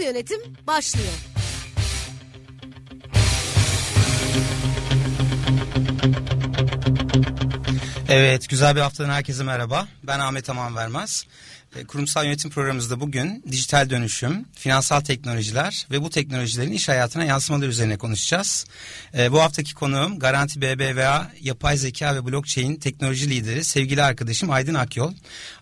Yönetim başlıyor. Evet, güzel bir haftadan herkese merhaba. Ben Ahmet Aman Vermez. E, kurumsal yönetim programımızda bugün dijital dönüşüm, finansal teknolojiler ve bu teknolojilerin iş hayatına yansımaları üzerine konuşacağız. E, bu haftaki konuğum Garanti BBVA Yapay Zeka ve Blockchain Teknoloji Lideri sevgili arkadaşım Aydın Akyol.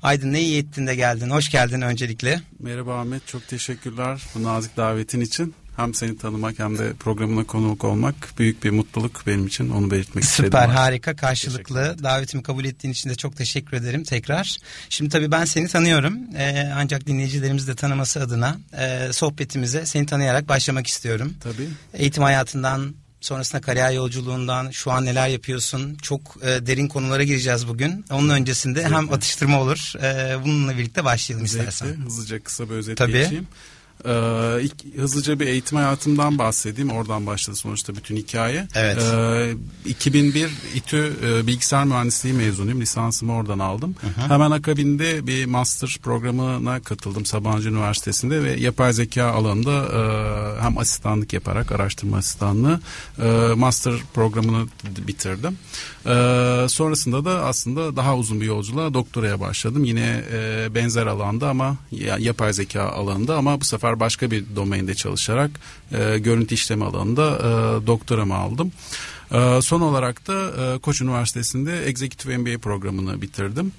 Aydın ne iyi ettin de geldin. Hoş geldin öncelikle. Merhaba Ahmet, çok teşekkürler bu nazik davetin için hem seni tanımak hem de programına konuk olmak büyük bir mutluluk benim için onu belirtmek Süper, istedim. Süper harika karşılıklı davetimi kabul ettiğin için de çok teşekkür ederim tekrar. Şimdi tabii ben seni tanıyorum ee, ancak dinleyicilerimiz de tanıması adına e, sohbetimize seni tanıyarak başlamak istiyorum. Tabii. Eğitim hayatından sonrasında kariyer yolculuğundan şu an neler yapıyorsun çok e, derin konulara gireceğiz bugün. Onun öncesinde Zevkle. hem atıştırma olur e, bununla birlikte başlayalım Zevkle. istersen. Hızlıca kısa bir özet Tabii. geçeyim. Ee, ilk, hızlıca bir eğitim hayatımdan bahsedeyim. Oradan başladı sonuçta bütün hikaye. Evet. Ee, 2001 İTÜ e, bilgisayar mühendisliği mezunuyum. Lisansımı oradan aldım. Hı-hı. Hemen akabinde bir master programına katıldım Sabancı Üniversitesi'nde ve yapay zeka alanında e, hem asistanlık yaparak araştırma asistanlığı e, master programını bitirdim. E, sonrasında da aslında daha uzun bir yolculuğa doktoraya başladım. Yine e, benzer alanda ama ya, yapay zeka alanında ama bu sefer başka bir domainde çalışarak e, görüntü işleme alanında e, doktoramı aldım. E, son olarak da e, Koç Üniversitesi'nde Executive MBA programını bitirdim.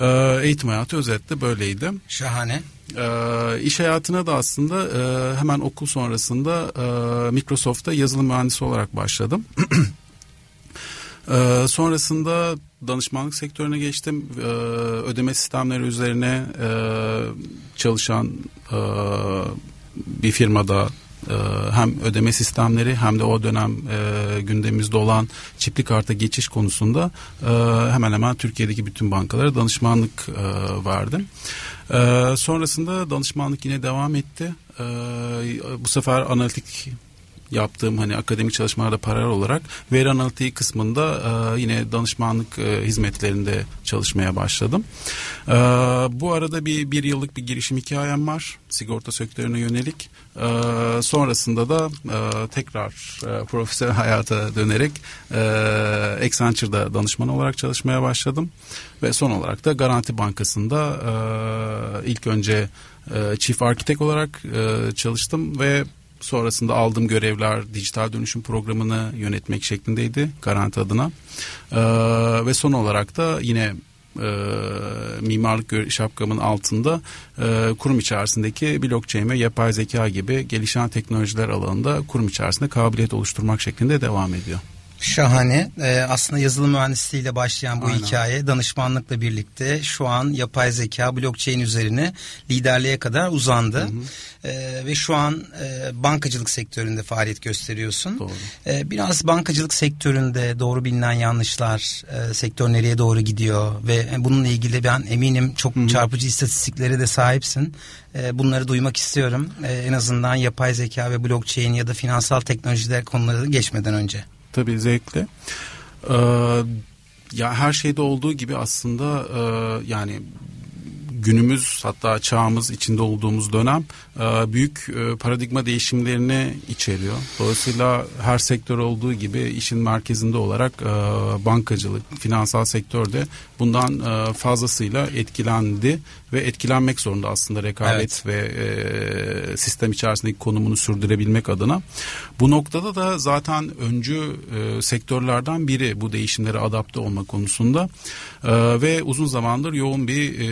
E, eğitim hayatı özetle böyleydi. Şahane. E, iş hayatına da aslında e, hemen okul sonrasında e, Microsoft'ta yazılım mühendisi olarak başladım. Ee, sonrasında danışmanlık sektörüne geçtim. Ee, ödeme sistemleri üzerine e, çalışan e, bir firmada e, hem ödeme sistemleri hem de o dönem e, gündemimizde olan çipli karta geçiş konusunda e, hemen hemen Türkiye'deki bütün bankalara danışmanlık e, verdim. E, sonrasında danışmanlık yine devam etti. E, bu sefer analitik yaptığım hani akademik çalışmalarda paralel olarak veri analitiği kısmında e, yine danışmanlık e, hizmetlerinde çalışmaya başladım. E, bu arada bir bir yıllık bir girişim hikayem var sigorta sektörüne yönelik. E, sonrasında da e, tekrar e, profesyonel hayata dönerek e, Accenture'da danışman olarak çalışmaya başladım ve son olarak da Garanti Bankası'nda e, ilk önce e, Chief Architect olarak e, çalıştım ve Sonrasında aldığım görevler dijital dönüşüm programını yönetmek şeklindeydi Garanti adına. Ee, ve son olarak da yine e, mimarlık şapkamın altında e, kurum içerisindeki blockchain ve yapay zeka gibi gelişen teknolojiler alanında kurum içerisinde kabiliyet oluşturmak şeklinde devam ediyor. Şahane. Ee, aslında yazılım mühendisliğiyle başlayan bu Aynen. hikaye danışmanlıkla birlikte şu an yapay zeka, blockchain üzerine liderliğe kadar uzandı. Hı hı. Ee, ve şu an e, bankacılık sektöründe faaliyet gösteriyorsun. Doğru. Ee, biraz bankacılık sektöründe doğru bilinen yanlışlar, e, sektör nereye doğru gidiyor ve bununla ilgili ben eminim çok hı hı. çarpıcı istatistiklere de sahipsin. E, bunları duymak istiyorum. E, en azından yapay zeka ve blockchain ya da finansal teknolojiler konuları geçmeden önce. Tabii zevkle. Ee, ya her şeyde olduğu gibi aslında e, yani günümüz hatta çağımız içinde olduğumuz dönem e, büyük e, paradigma değişimlerini içeriyor. Dolayısıyla her sektör olduğu gibi işin merkezinde olarak e, bankacılık, finansal sektörde bundan fazlasıyla etkilendi ve etkilenmek zorunda aslında rekabet evet. ve sistem içerisindeki konumunu sürdürebilmek adına. Bu noktada da zaten öncü sektörlerden biri bu değişimlere adapte olma konusunda e, ve uzun zamandır yoğun bir e,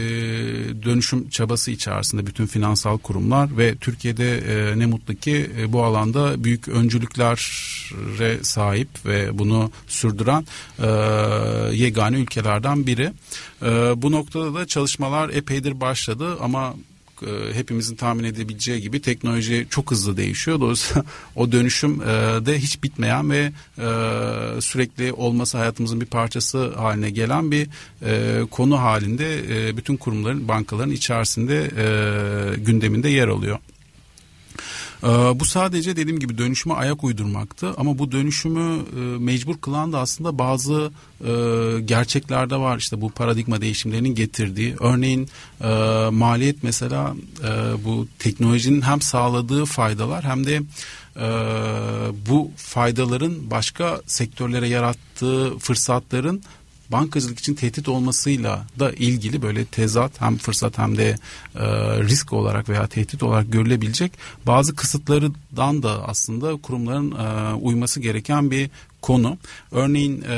dönüşüm çabası içerisinde bütün finansal kurumlar ve Türkiye'de e, ne mutlu ki e, bu alanda büyük öncülüklere sahip ve bunu sürdüren e, yegane ülkelerden biri. E, bu noktada da çalışmalar epeydir başladı ama e, hepimizin tahmin edebileceği gibi teknoloji çok hızlı değişiyor. Dolayısıyla o dönüşüm e, de hiç bitmeyen ve e, sürekli olması hayatımızın bir parçası haline gelen bir konu halinde bütün kurumların bankaların içerisinde gündeminde yer alıyor. Ee, bu sadece dediğim gibi dönüşüme ayak uydurmaktı ama bu dönüşümü e, mecbur kılan da aslında bazı e, gerçeklerde var. İşte bu paradigma değişimlerinin getirdiği örneğin e, maliyet mesela bu teknolojinin hem sağladığı faydalar hem de bu faydaların başka sektörlere yarattığı fırsatların bankacılık için tehdit olmasıyla da ilgili böyle tezat hem fırsat hem de e, risk olarak veya tehdit olarak görülebilecek bazı kısıtlardan da aslında kurumların e, uyması gereken bir konu. Örneğin e,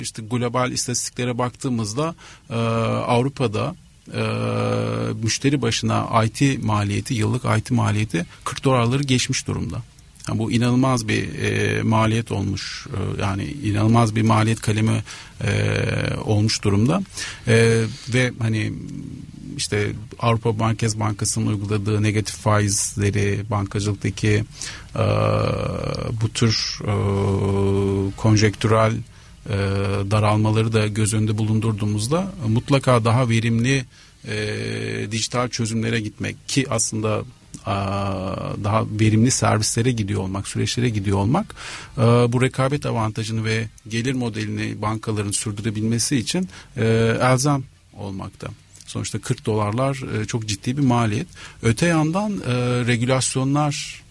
işte global istatistiklere baktığımızda e, Avrupa'da e, müşteri başına IT maliyeti yıllık IT maliyeti 40 dolarları geçmiş durumda. Yani bu inanılmaz bir e, maliyet olmuş e, yani inanılmaz bir maliyet kalemi e, olmuş durumda. E, ve hani işte Avrupa Merkez Bankası'nın uyguladığı negatif faizleri bankacılıktaki e, bu tür e, konjektürel e, daralmaları da göz önünde bulundurduğumuzda mutlaka daha verimli e, dijital çözümlere gitmek ki aslında daha verimli servislere gidiyor olmak, süreçlere gidiyor olmak bu rekabet avantajını ve gelir modelini bankaların sürdürebilmesi için elzem olmakta. Sonuçta 40 dolarlar çok ciddi bir maliyet. Öte yandan regülasyonlar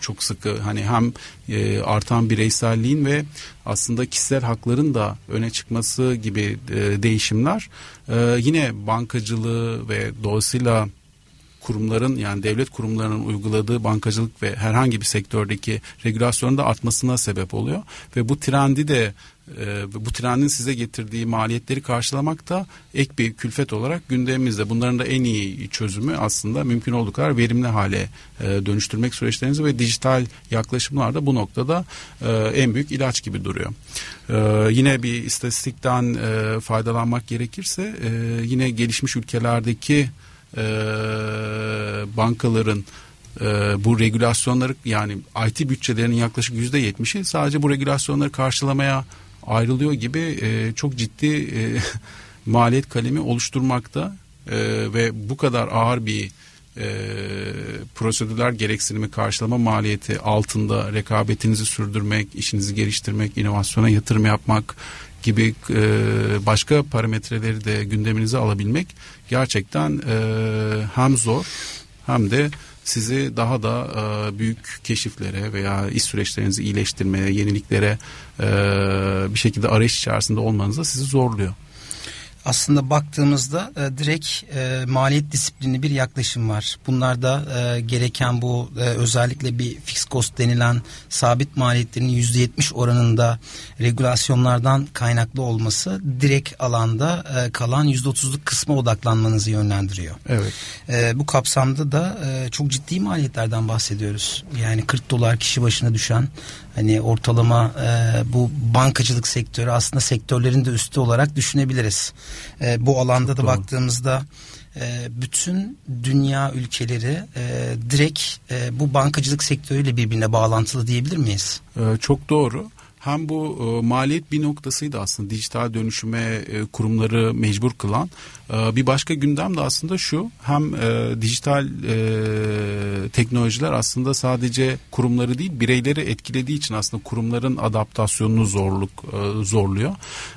çok sıkı hani hem artan bireyselliğin ve aslında kişisel hakların da öne çıkması gibi değişimler yine bankacılığı ve dolayısıyla kurumların yani devlet kurumlarının uyguladığı bankacılık ve herhangi bir sektördeki regülasyonun da artmasına sebep oluyor ve bu trendi de e, bu trendin size getirdiği maliyetleri karşılamak da ek bir külfet olarak gündemimizde. Bunların da en iyi çözümü aslında mümkün olduğu kadar verimli hale e, dönüştürmek süreçlerinizi ve dijital yaklaşımlar da bu noktada e, en büyük ilaç gibi duruyor. Yine bir istatistikten faydalanmak gerekirse yine gelişmiş ülkelerdeki e, bankaların e, bu regülasyonları yani IT bütçelerinin yaklaşık yüzde yetmişi sadece bu regülasyonları karşılamaya ayrılıyor gibi e, çok ciddi e, maliyet kalemi oluşturmakta. E, ve bu kadar ağır bir e, prosedürler gereksinimi karşılama maliyeti altında rekabetinizi sürdürmek, işinizi geliştirmek, inovasyona yatırım yapmak gibi e, başka parametreleri de gündeminize alabilmek gerçekten e, hem zor hem de sizi daha da e, büyük keşiflere veya iş süreçlerinizi iyileştirmeye, yeniliklere e, bir şekilde arayış içerisinde olmanıza sizi zorluyor aslında baktığımızda e, direkt e, maliyet disiplini bir yaklaşım var. Bunlarda e, gereken bu e, özellikle bir fixed cost denilen sabit maliyetlerin yüzde yetmiş oranında regülasyonlardan kaynaklı olması direkt alanda e, kalan yüzde otuzluk kısma odaklanmanızı yönlendiriyor. Evet. E, bu kapsamda da e, çok ciddi maliyetlerden bahsediyoruz. Yani 40 dolar kişi başına düşen hani ortalama e, bu bankacılık sektörü aslında sektörlerin de üstü olarak düşünebiliriz. E, bu alanda Çok da doğru. baktığımızda e, bütün dünya ülkeleri e, direkt e, bu bankacılık sektörüyle birbirine bağlantılı diyebilir miyiz? E, çok doğru hem bu e, maliyet bir noktasıydı aslında dijital dönüşüme e, kurumları mecbur kılan. E, bir başka gündem de aslında şu hem e, dijital e, teknolojiler aslında sadece kurumları değil bireyleri etkilediği için aslında kurumların adaptasyonunu zorluk e, zorluyor.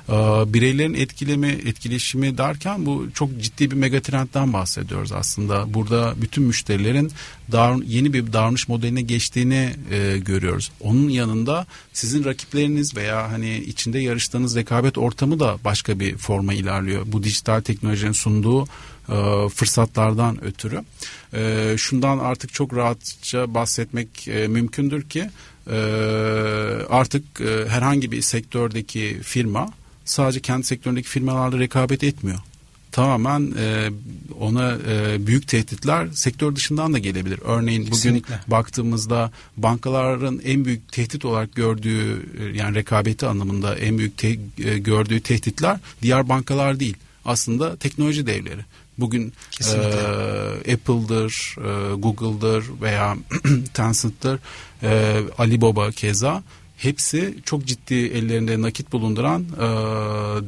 E, bireylerin etkileme etkileşimi derken bu çok ciddi bir megatrendten bahsediyoruz aslında. Burada bütün müşterilerin dar, yeni bir davranış modeline geçtiğini e, görüyoruz. Onun yanında sizin rakipleriniz veya hani içinde yarıştığınız rekabet ortamı da başka bir forma ilerliyor. Bu dijital teknolojinin sunduğu e, fırsatlardan ötürü. E, şundan artık çok rahatça bahsetmek e, mümkündür ki e, artık e, herhangi bir sektördeki firma sadece kendi sektöründeki firmalarla rekabet etmiyor tamamen e, ona e, büyük tehditler sektör dışından da gelebilir. Örneğin bugün Kesinlikle. baktığımızda bankaların en büyük tehdit olarak gördüğü e, yani rekabeti anlamında en büyük te, e, gördüğü tehditler diğer bankalar değil. Aslında teknoloji devleri. Bugün e, Apple'dır, e, Google'dır veya Tencent'dır, e, Alibaba keza hepsi çok ciddi ellerinde nakit bulunduran e,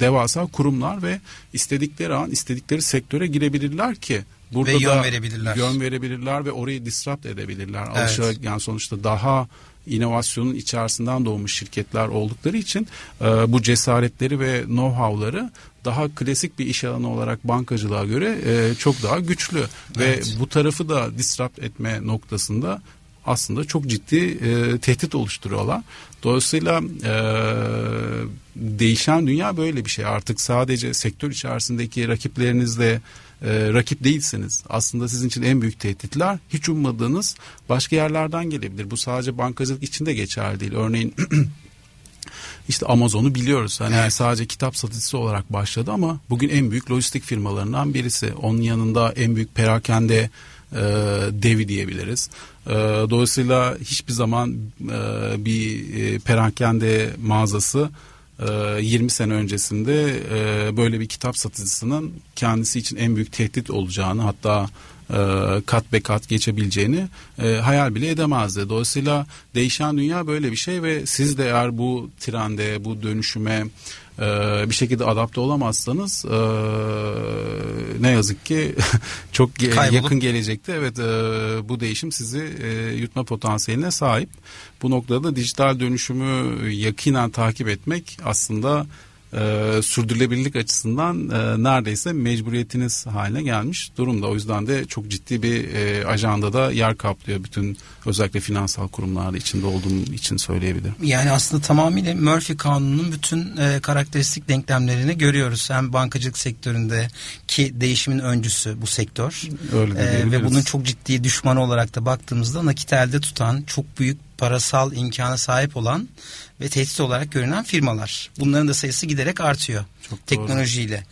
devasa kurumlar ve istedikleri an istedikleri sektöre girebilirler ki burada ve yön da verebilirler. Yön verebilirler ve orayı disrupt edebilirler. Evet. Alışarak yani sonuçta daha inovasyonun içerisinden doğmuş şirketler oldukları için e, bu cesaretleri ve know-how'ları daha klasik bir iş alanı olarak bankacılığa göre e, çok daha güçlü evet. ve bu tarafı da disrupt etme noktasında aslında çok ciddi e, tehdit oluşturuyorlar. Dolayısıyla e, değişen dünya böyle bir şey. Artık sadece sektör içerisindeki rakiplerinizle e, rakip değilseniz aslında sizin için en büyük tehditler hiç ummadığınız başka yerlerden gelebilir. Bu sadece bankacılık için de geçerli değil. Örneğin işte Amazon'u biliyoruz. Hani evet. sadece kitap satıcısı olarak başladı ama bugün en büyük lojistik firmalarından birisi. Onun yanında en büyük perakende e, devi diyebiliriz. E, dolayısıyla hiçbir zaman e, bir e, perakende mağazası 20 ee, sene öncesinde e, böyle bir kitap satıcısının kendisi için en büyük tehdit olacağını hatta e, kat be kat geçebileceğini e, hayal bile edemezdi. Dolayısıyla değişen dünya böyle bir şey ve siz de eğer bu trende, bu dönüşüme e, bir şekilde adapte olamazsanız e, ne yazık ki çok ge- yakın gelecekte evet e, bu değişim sizi e, yutma potansiyeline sahip. Bu noktada dijital dönüşümü yakinen takip etmek aslında e, sürdürülebilirlik açısından e, neredeyse mecburiyetiniz haline gelmiş durumda. O yüzden de çok ciddi bir e, ajandada yer kaplıyor bütün özellikle finansal kurumlarda içinde olduğum için söyleyebilirim. Yani aslında tamamıyla Murphy kanununun bütün e, karakteristik denklemlerini görüyoruz. Hem bankacılık sektöründe ki değişimin öncüsü bu sektör. Öyle e, ve bunun çok ciddi düşmanı olarak da baktığımızda nakit elde tutan çok büyük parasal imkana sahip olan ve tehdit olarak görünen firmalar. Bunların da sayısı giderek artıyor Çok teknolojiyle.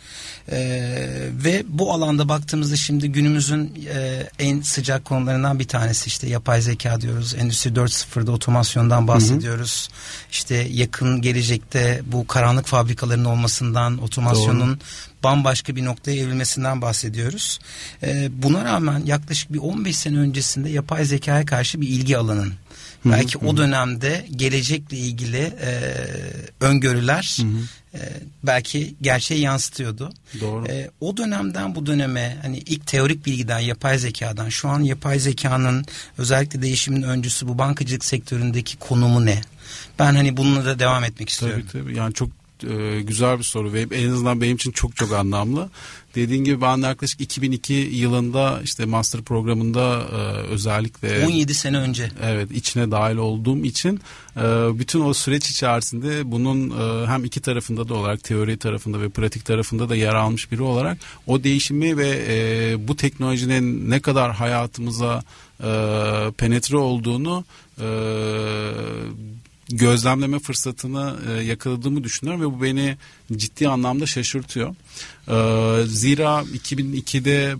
Ee, ve bu alanda baktığımızda şimdi günümüzün e, en sıcak konularından bir tanesi işte yapay zeka diyoruz. Endüstri 4.0'da otomasyondan bahsediyoruz. Hı hı. İşte yakın gelecekte bu karanlık fabrikaların olmasından, otomasyonun Doğru bambaşka bir noktaya evrilmesinden bahsediyoruz. Ee, buna rağmen yaklaşık bir 15 sene öncesinde yapay zekaya karşı bir ilgi alanın Belki hı hı. o dönemde gelecekle ilgili e, öngörüler. E, belki gerçeği yansıtıyordu. Doğru. E, o dönemden bu döneme hani ilk teorik bilgiden yapay zekadan şu an yapay zekanın özellikle değişimin öncüsü bu bankacılık sektöründeki konumu ne? Ben hani bununla da devam etmek istiyorum. Tabii tabii yani çok e, güzel bir soru ve en azından benim için çok çok anlamlı. Dediğin gibi ben yaklaşık 2002 yılında işte master programında e, özellikle 17 sene önce. Evet içine dahil olduğum için e, bütün o süreç içerisinde bunun e, hem iki tarafında da olarak teori tarafında ve pratik tarafında da yer almış biri olarak o değişimi ve e, bu teknolojinin ne kadar hayatımıza e, penetre olduğunu e, gözlemleme fırsatını e, yakaladığımı düşünüyorum ve bu beni ciddi anlamda şaşırtıyor. E, zira 2002'de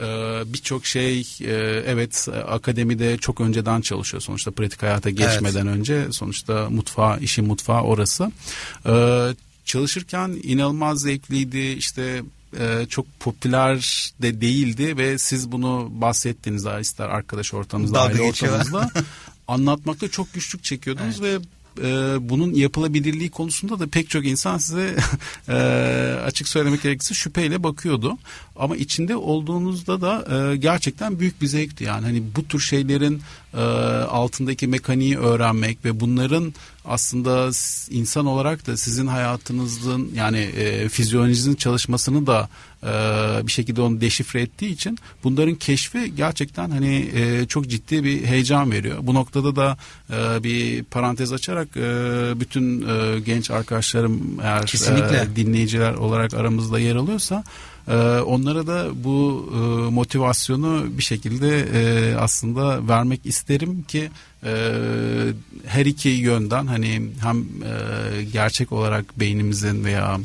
e, birçok şey e, evet akademide çok önceden çalışıyor sonuçta pratik hayata geçmeden evet. önce sonuçta mutfağı işin mutfağı orası e, çalışırken inanılmaz zevkliydi işte çok popüler de değildi ve siz bunu bahsettiğiniz ister arkadaş ortamınızda aile ortamınızda anlatmakta çok güçlük çekiyordunuz evet. ve e, bunun yapılabilirliği konusunda da pek çok insan size e, açık söylemek gerekirse şüpheyle bakıyordu. Ama içinde olduğunuzda da e, gerçekten büyük bir zevkti yani hani bu tür şeylerin e, altındaki mekaniği öğrenmek ve bunların aslında insan olarak da sizin hayatınızın yani e, fizyolojinizin çalışmasını da e, bir şekilde onu deşifre ettiği için bunların keşfi gerçekten hani e, çok ciddi bir heyecan veriyor. Bu noktada da e, bir parantez açarak e, bütün e, genç arkadaşlarım eğer e, dinleyiciler olarak aramızda yer alıyorsa e, onlara da bu e, motivasyonu bir şekilde e, aslında vermek isterim ki e, her iki yönden hani hem gerçek olarak beynimizin veya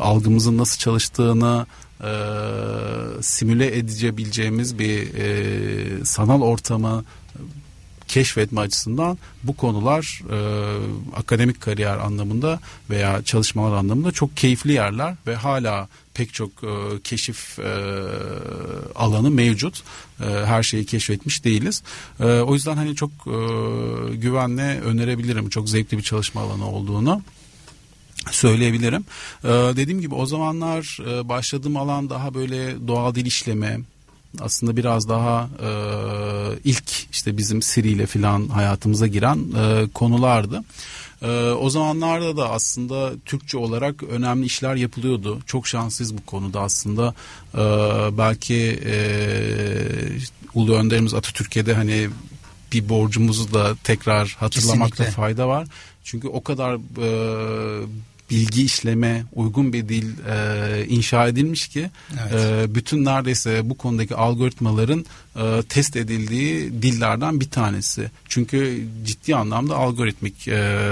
algımızın nasıl çalıştığını simüle edebileceğimiz bir sanal ortamı keşfetme açısından bu konular e, akademik kariyer anlamında veya çalışmalar anlamında çok keyifli yerler ve hala pek çok e, keşif e, alanı mevcut. E, her şeyi keşfetmiş değiliz. E, o yüzden hani çok e, güvenle önerebilirim. Çok zevkli bir çalışma alanı olduğunu söyleyebilirim. Ee, dediğim gibi o zamanlar e, başladığım alan daha böyle doğal dil işleme, aslında biraz daha e, ilk işte bizim Siri ile filan hayatımıza giren e, konulardı. E, o zamanlarda da aslında Türkçe olarak önemli işler yapılıyordu. Çok şanslıyız bu konuda aslında. E, belki e, Ulu Önderimiz Atatürk'e de hani bir borcumuzu da tekrar hatırlamakta Kesinlikle. fayda var. Çünkü o kadar e, bilgi işleme uygun bir dil e, inşa edilmiş ki evet. e, bütün neredeyse bu konudaki algoritmaların e, test edildiği dillerden bir tanesi. Çünkü ciddi anlamda algoritmik e,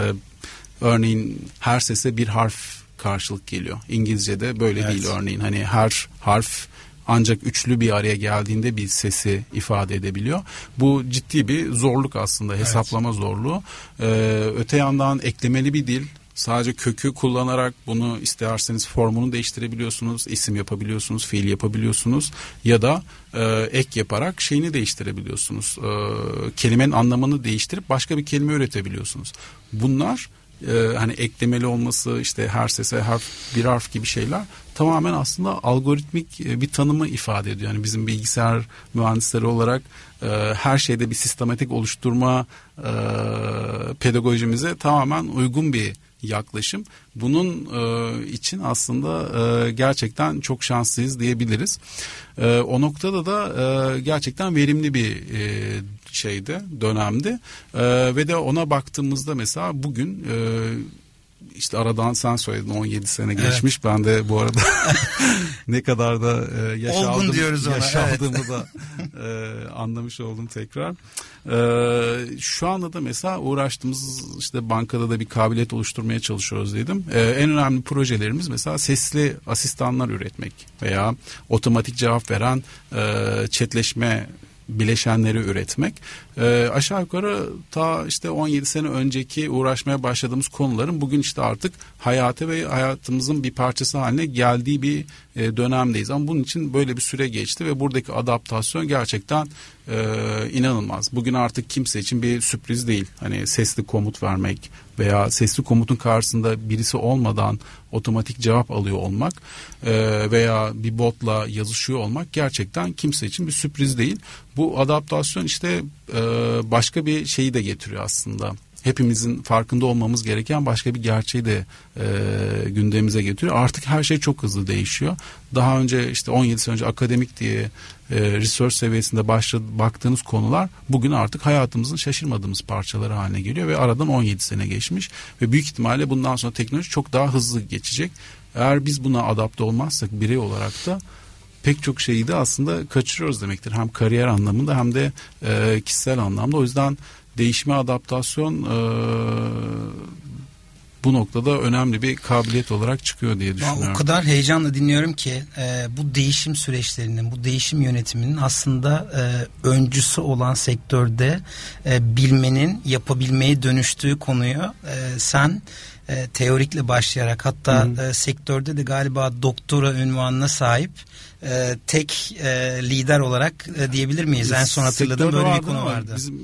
örneğin her sese bir harf karşılık geliyor. İngilizce'de böyle evet. değil örneğin hani her harf ancak üçlü bir araya geldiğinde bir sesi ifade edebiliyor. Bu ciddi bir zorluk aslında hesaplama evet. zorluğu. Ee, öte yandan eklemeli bir dil Sadece kökü kullanarak bunu isterseniz formunu değiştirebiliyorsunuz, isim yapabiliyorsunuz, fiil yapabiliyorsunuz ya da e, ek yaparak şeyini değiştirebiliyorsunuz. E, kelimenin anlamını değiştirip başka bir kelime üretebiliyorsunuz. Bunlar e, hani eklemeli olması işte her sese harf bir harf gibi şeyler tamamen aslında algoritmik e, bir tanımı ifade ediyor. Yani bizim bilgisayar mühendisleri olarak e, her şeyde bir sistematik oluşturma e, pedagojimize tamamen uygun bir yaklaşım. Bunun e, için aslında e, gerçekten çok şanslıyız diyebiliriz. E, o noktada da e, gerçekten verimli bir e, şeydi, dönemdi. E, ve de ona baktığımızda mesela bugün e, işte aradan sen söyledin 17 sene geçmiş. Evet. Ben de bu arada ne kadar da e, yaşaldığımı, diyoruz ona, yaşaldığımı evet. da e, anlamış oldum tekrar. E, şu anda da mesela uğraştığımız işte bankada da bir kabiliyet oluşturmaya çalışıyoruz dedim. E, en önemli projelerimiz mesela sesli asistanlar üretmek veya otomatik cevap veren e, chatleşme bileşenleri üretmek. E, aşağı yukarı ta işte 17 sene önceki uğraşmaya başladığımız konuların bugün işte artık hayatı ve hayatımızın bir parçası haline geldiği bir e, dönemdeyiz. Ama bunun için böyle bir süre geçti ve buradaki adaptasyon gerçekten e, inanılmaz. Bugün artık kimse için bir sürpriz değil. Hani sesli komut vermek veya sesli komutun karşısında birisi olmadan otomatik cevap alıyor olmak e, veya bir botla yazışıyor olmak gerçekten kimse için bir sürpriz değil. Bu adaptasyon işte e, başka bir şeyi de getiriyor aslında hepimizin farkında olmamız gereken başka bir gerçeği de e, gündemimize getiriyor. Artık her şey çok hızlı değişiyor. Daha önce işte 17 sene önce akademik diye e, research seviyesinde başladı, baktığınız konular bugün artık hayatımızın şaşırmadığımız parçaları haline geliyor ve aradan 17 sene geçmiş ve büyük ihtimalle bundan sonra teknoloji çok daha hızlı geçecek. Eğer biz buna adapte olmazsak birey olarak da pek çok şeyi de aslında kaçırıyoruz demektir. Hem kariyer anlamında hem de e, kişisel anlamda. O yüzden değişme adaptasyon e, bu noktada önemli bir kabiliyet olarak çıkıyor diye düşünüyorum. O kadar heyecanla dinliyorum ki e, bu değişim süreçlerinin, bu değişim yönetiminin aslında e, öncüsü olan sektörde e, bilmenin yapabilmeye dönüştüğü konuyu e, sen e, teorikle başlayarak hatta e, sektörde de galiba doktora ünvanına sahip e, tek e, lider olarak e, diyebilir miyiz? En son hatırladığım böyle bir konu vardı. Bizim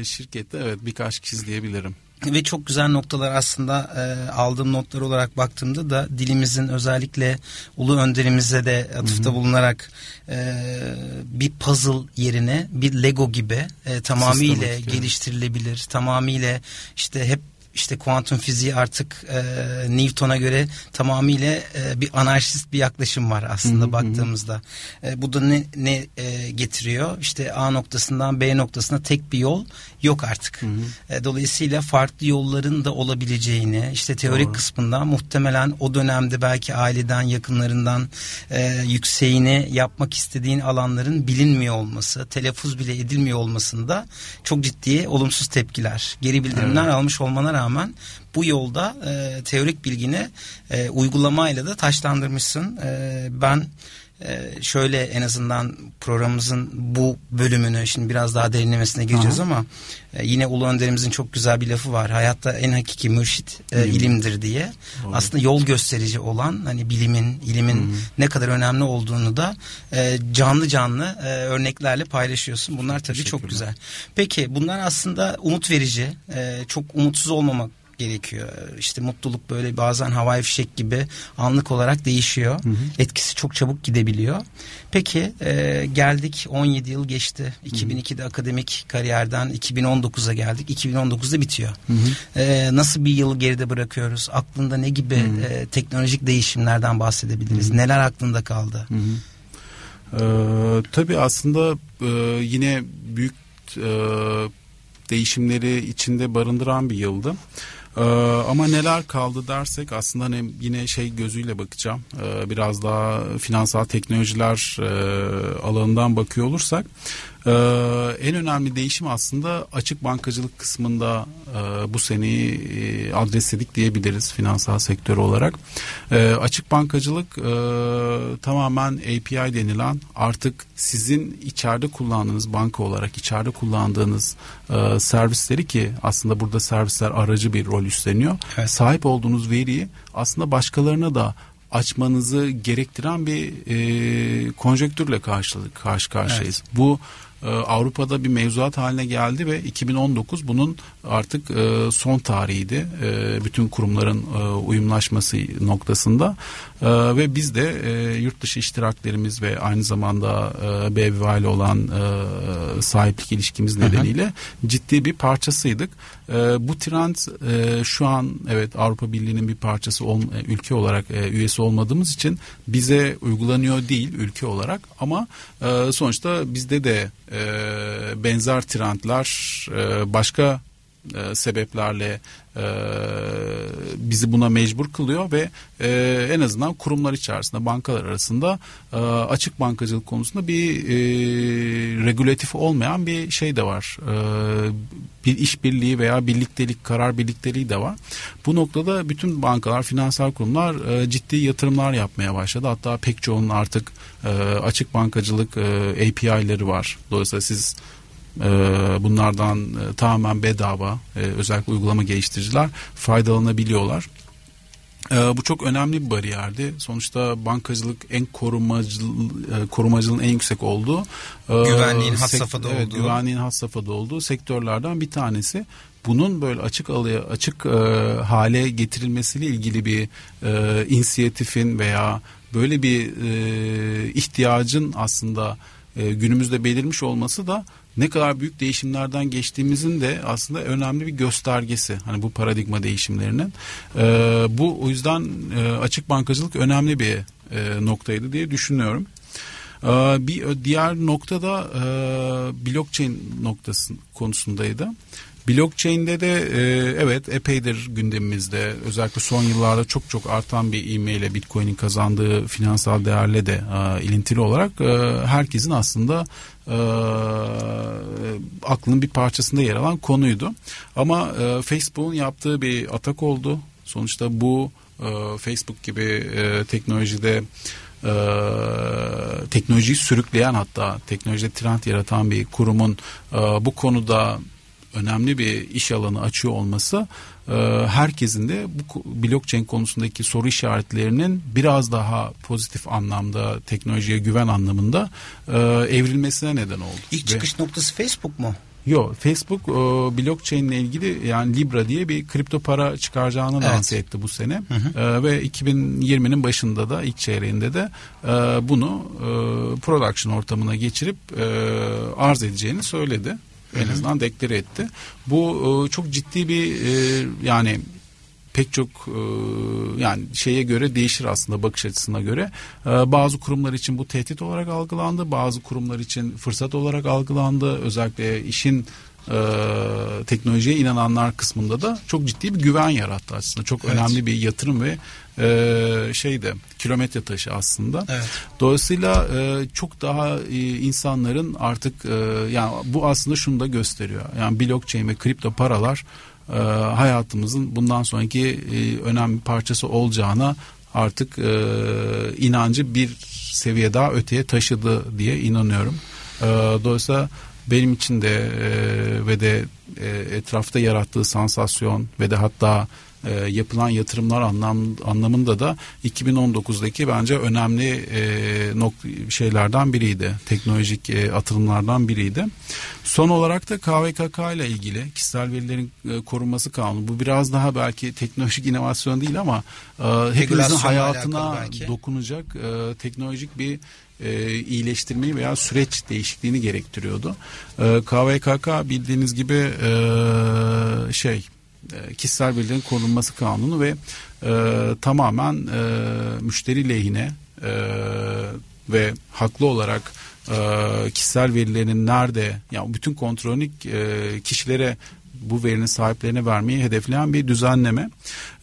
e, şirkette evet birkaç kişi diyebilirim ve çok güzel noktalar aslında e, aldığım notlar olarak baktığımda da dilimizin özellikle ulu önderimize de atıfta hı hı. bulunarak e, bir puzzle yerine bir Lego gibi e, tamamıyla geliştirilebilir, tamamıyla işte hep işte kuantum fiziği artık e, Newton'a göre tamamıyla e, bir anarşist bir yaklaşım var aslında hı hı. baktığımızda. E, bu da ne, ne e, getiriyor? İşte A noktasından B noktasına tek bir yol yok artık. Hı hı. E, dolayısıyla farklı yolların da olabileceğini işte teorik Doğru. kısmından muhtemelen o dönemde belki aileden yakınlarından e, yükseğini yapmak istediğin alanların bilinmiyor olması, telaffuz bile edilmiyor olmasında çok ciddi olumsuz tepkiler, geri bildirimler evet. almış olmana rağmen bu yolda e, teorik bilgini e, uygulamayla da taşlandırmışsın. E, ben e, şöyle en azından programımızın bu bölümünü şimdi biraz daha derinlemesine gireceğiz Aha. ama e, yine Ulu Önderimizin çok güzel bir lafı var. Hayatta en hakiki mürşit e, ilimdir diye. Doğru. Aslında yol gösterici olan hani bilimin, ilimin Hı-hı. ne kadar önemli olduğunu da e, canlı canlı e, örneklerle paylaşıyorsun. Bunlar tabii çok güzel. Peki bunlar aslında umut verici. E, çok umutsuz olmamak gerekiyor. İşte mutluluk böyle bazen havai fişek gibi anlık olarak değişiyor. Hı hı. Etkisi çok çabuk gidebiliyor. Peki e, geldik 17 yıl geçti. 2002'de hı hı. akademik kariyerden 2019'a geldik. 2019'da bitiyor. Hı hı. E, nasıl bir yıl geride bırakıyoruz? Aklında ne gibi hı hı. E, teknolojik değişimlerden bahsedebiliriz? Hı hı. Neler aklında kaldı? Hı hı. Ee, tabii aslında e, yine büyük e, değişimleri içinde barındıran bir yıldı. Ee, ama neler kaldı dersek aslında hani yine şey gözüyle bakacağım. Ee, biraz daha finansal teknolojiler e, alanından bakıyor olursak ee, en önemli değişim aslında açık bankacılık kısmında e, bu seneyi e, adresledik diyebiliriz finansal sektör olarak. E, açık bankacılık e, tamamen API denilen artık sizin içeride kullandığınız banka olarak içeride kullandığınız e, servisleri ki aslında burada servisler aracı bir rol üstleniyor. Evet. Sahip olduğunuz veriyi aslında başkalarına da açmanızı gerektiren bir e, konjektürle karşı karşı karşıyayız. Evet. Bu Avrupa'da bir mevzuat haline geldi ve 2019 bunun artık e, son tarihiydi. E, bütün kurumların uyumlaşması noktasında ve biz de yurt dışı iştiraklerimiz ve aynı zamanda e, BBVA ile olan sahiplik ilişkimiz nedeniyle ciddi bir parçasıydık. Bu trend şu an evet Avrupa Birliği'nin bir parçası ol, ülke olarak üyesi olmadığımız için bize uygulanıyor değil ülke olarak ama sonuçta bizde de e, benzer trendler e, başka e, sebeplerle e, bizi buna mecbur kılıyor ve e, en azından kurumlar içerisinde bankalar arasında e, açık bankacılık konusunda bir e, regülatif olmayan bir şey de var. E, bir işbirliği veya birliktelik, karar birlikteliği de var. Bu noktada bütün bankalar, finansal kurumlar e, ciddi yatırımlar yapmaya başladı. Hatta pek çoğunun artık e, açık bankacılık e, API'leri var. Dolayısıyla siz bunlardan e, tamamen bedava e, özellikle uygulama geliştiriciler faydalanabiliyorlar. Ee, bu çok önemli bir bariyerdi. Sonuçta bankacılık en korumacıl, e, korumacılığın en yüksek olduğu güvenliğin has safhada evet, olduğu güvenliğin has safhada olduğu sektörlerden bir tanesi. Bunun böyle açık alıya açık e, hale getirilmesiyle ilgili bir e, inisiyatifin veya böyle bir e, ihtiyacın aslında e, günümüzde belirmiş olması da ne kadar büyük değişimlerden geçtiğimizin de aslında önemli bir göstergesi. Hani bu paradigma değişimlerinin. E, bu o yüzden e, açık bankacılık önemli bir e, noktaydı diye düşünüyorum. E, bir diğer nokta da e, blockchain noktası konusundaydı. Blockchain'de de e, evet epeydir gündemimizde özellikle son yıllarda çok çok artan bir ivmeyle Bitcoin'in kazandığı finansal değerle de e, ilintili olarak e, herkesin aslında e, aklının bir parçasında yer alan konuydu. Ama e, Facebook'un yaptığı bir atak oldu. Sonuçta bu e, Facebook gibi e, teknolojide e, teknolojiyi sürükleyen hatta teknolojide trend yaratan bir kurumun e, bu konuda önemli bir iş alanı açıyor olması herkesin de bu blockchain konusundaki soru işaretlerinin biraz daha pozitif anlamda teknolojiye güven anlamında e, evrilmesine neden oldu. İlk çıkış Ve, noktası Facebook mu? Yok Facebook e, blockchain ile ilgili yani Libra diye bir kripto para çıkaracağını evet. lanse etti bu sene. Hı hı. E, ve 2020'nin başında da ilk çeyreğinde de e, bunu e, production ortamına geçirip e, arz edeceğini söyledi en azından deklare etti. Bu e, çok ciddi bir e, yani pek çok e, yani şeye göre değişir aslında bakış açısına göre. Bazı kurumlar için bu tehdit olarak algılandı. Bazı kurumlar için fırsat olarak algılandı. Özellikle işin teknolojiye inananlar kısmında da çok ciddi bir güven yarattı aslında. Çok evet. önemli bir yatırım ve e, şeyde kilometre taşı aslında. Evet. Dolayısıyla e, çok daha e, insanların artık e, yani bu aslında şunu da gösteriyor. Yani blockchain ve kripto paralar e, hayatımızın bundan sonraki e, önemli parçası olacağına artık e, inancı bir seviye daha öteye taşıdı diye inanıyorum. E, dolayısıyla benim için de e, ve de e, etrafta yarattığı sansasyon ve de hatta e, yapılan yatırımlar anlam, anlamında da 2019'daki bence önemli e, nok şeylerden biriydi. Teknolojik e, atılımlardan biriydi. Son olarak da KVKK ile ilgili kişisel verilerin e, korunması kanunu. Bu biraz daha belki teknolojik inovasyon değil ama e, hepimizin hayatına dokunacak e, teknolojik bir e, iyileştirmeyi veya süreç değişikliğini gerektiriyordu. E, KVKK bildiğiniz gibi e, şey kişisel verilerin korunması kanunu ve e, tamamen e, müşteri lehine e, ve haklı olarak e, kişisel verilerin nerede yani bütün kontrolünü e, kişilere bu verinin sahiplerine vermeyi hedefleyen bir düzenleme.